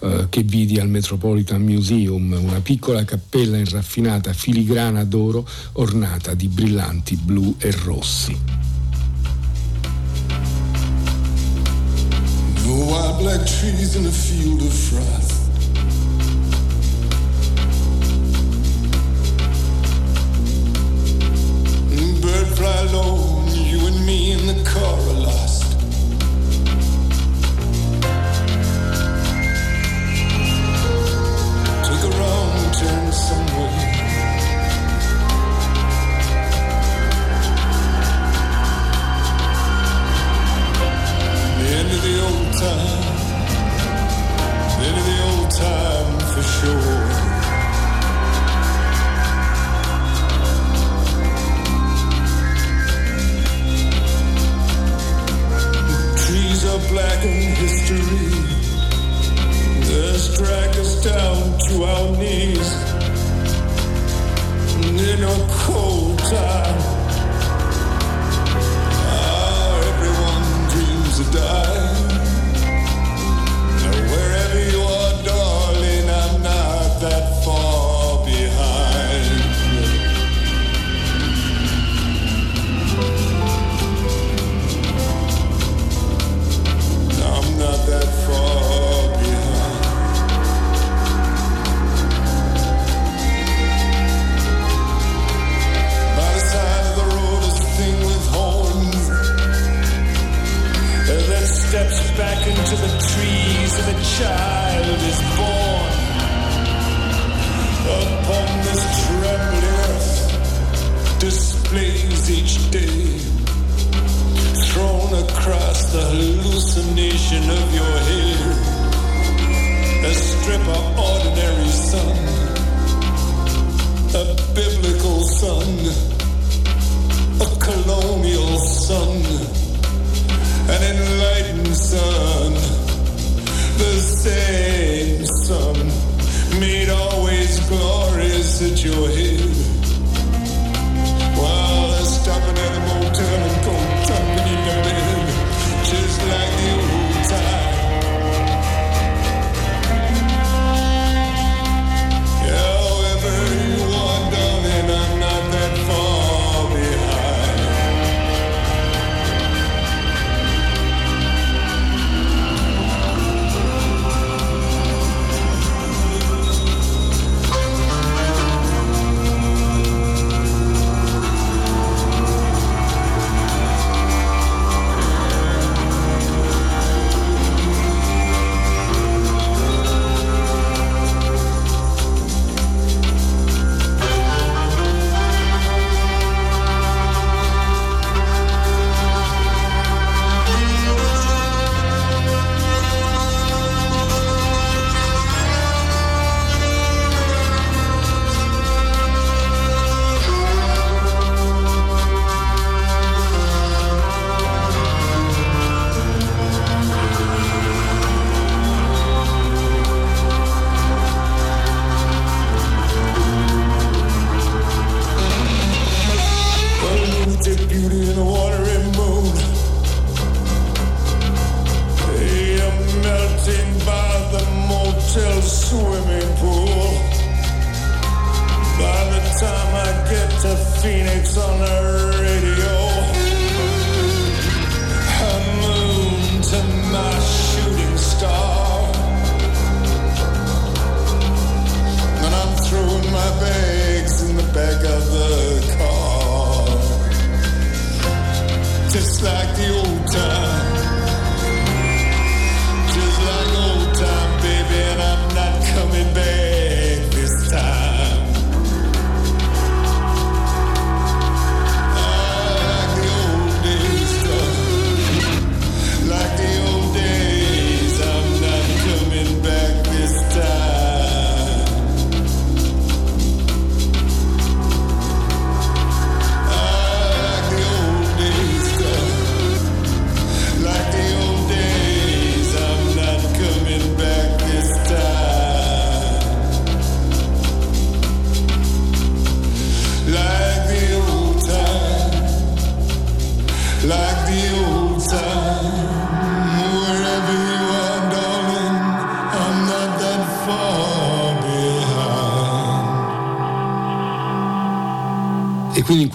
eh, che vidi al Metropolitan Museum, una piccola cappella in raffinata filigrana d'oro ornata di brillanti blu e rossi. No wild black trees in a field of frost. Bird fly alone, you and me in the car are lost. Take a wrong turn somewhere. End of the old time. The of the old time for sure. Trees are black in history. Just drag us down to our knees. In a cold time. Ah, everyone dreams of dying. Reason a child is born. Upon this trembling earth displays each day. Thrown across the hallucination of your hair. A strip of ordinary sun. A biblical sun. A colonial sun an enlightened sun the same sun made always glorious at your head. While I stopping at the motel and go jumping in the bed,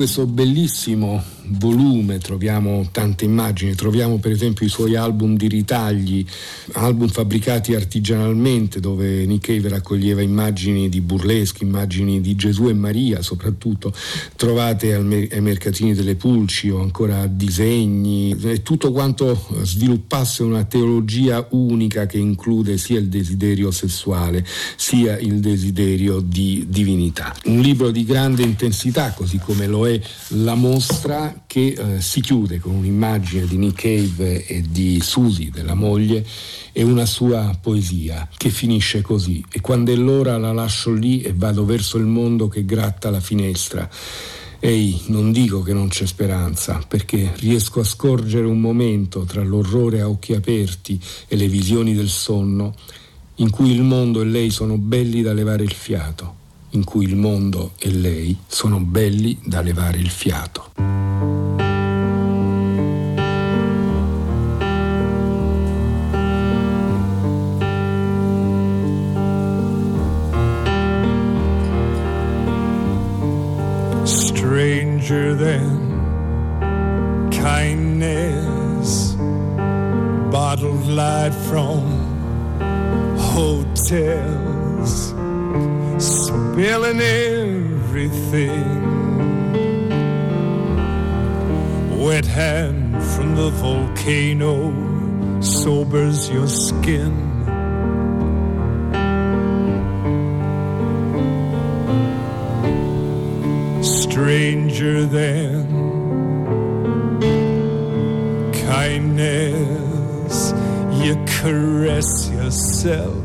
questo bellissimo volume troviamo tante immagini, troviamo per esempio i suoi album di ritagli, album fabbricati artigianalmente dove Nick Cave raccoglieva immagini di burleschi, immagini di Gesù e Maria soprattutto, trovate ai mercatini delle pulci o ancora disegni tutto quanto sviluppasse una teologia unica che include sia il desiderio sessuale sia il desiderio di divinità. Un libro di grande intensità così come lo è La mostra che eh, si chiude con un'immagine di Nick Cave e di Susie, della moglie, e una sua poesia che finisce così. E quando è l'ora la lascio lì e vado verso il mondo che gratta la finestra. Ehi, non dico che non c'è speranza, perché riesco a scorgere un momento tra l'orrore a occhi aperti e le visioni del sonno, in cui il mondo e lei sono belli da levare il fiato, in cui il mondo e lei sono belli da levare il fiato. stranger than kindness, bottled light from hotels, spilling everything. Wet hand from the volcano sobers your skin. stranger than kindness. You caress yourself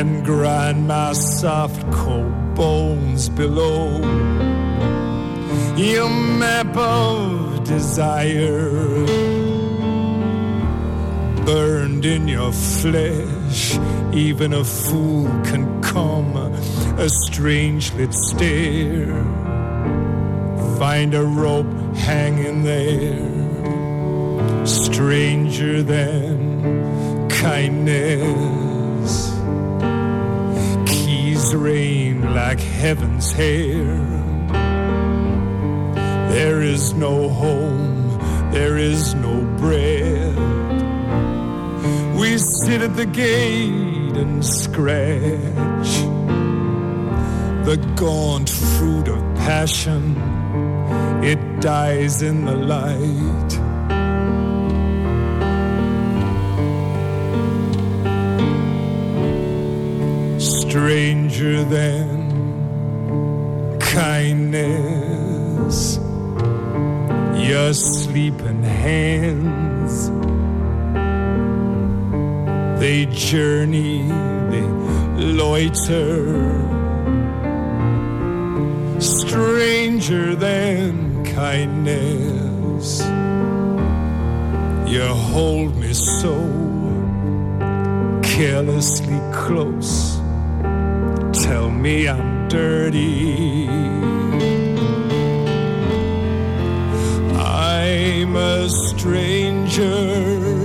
and grind my soft cold bones below your map of desire burned in your flesh. Even a fool can come a strange lit stare. Find a rope hanging there, stranger than kindness. Rain like heaven's hair. There is no home, there is no bread. We sit at the gate and scratch the gaunt fruit of passion. It dies in the light. Stranger than kindness, your sleeping hands. They journey, they loiter stranger than kindness. You hold me so carelessly close. Tell me I'm dirty. I'm a stranger.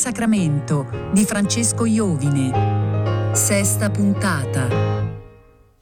Sacramento di Francesco Iovine. Sesta puntata.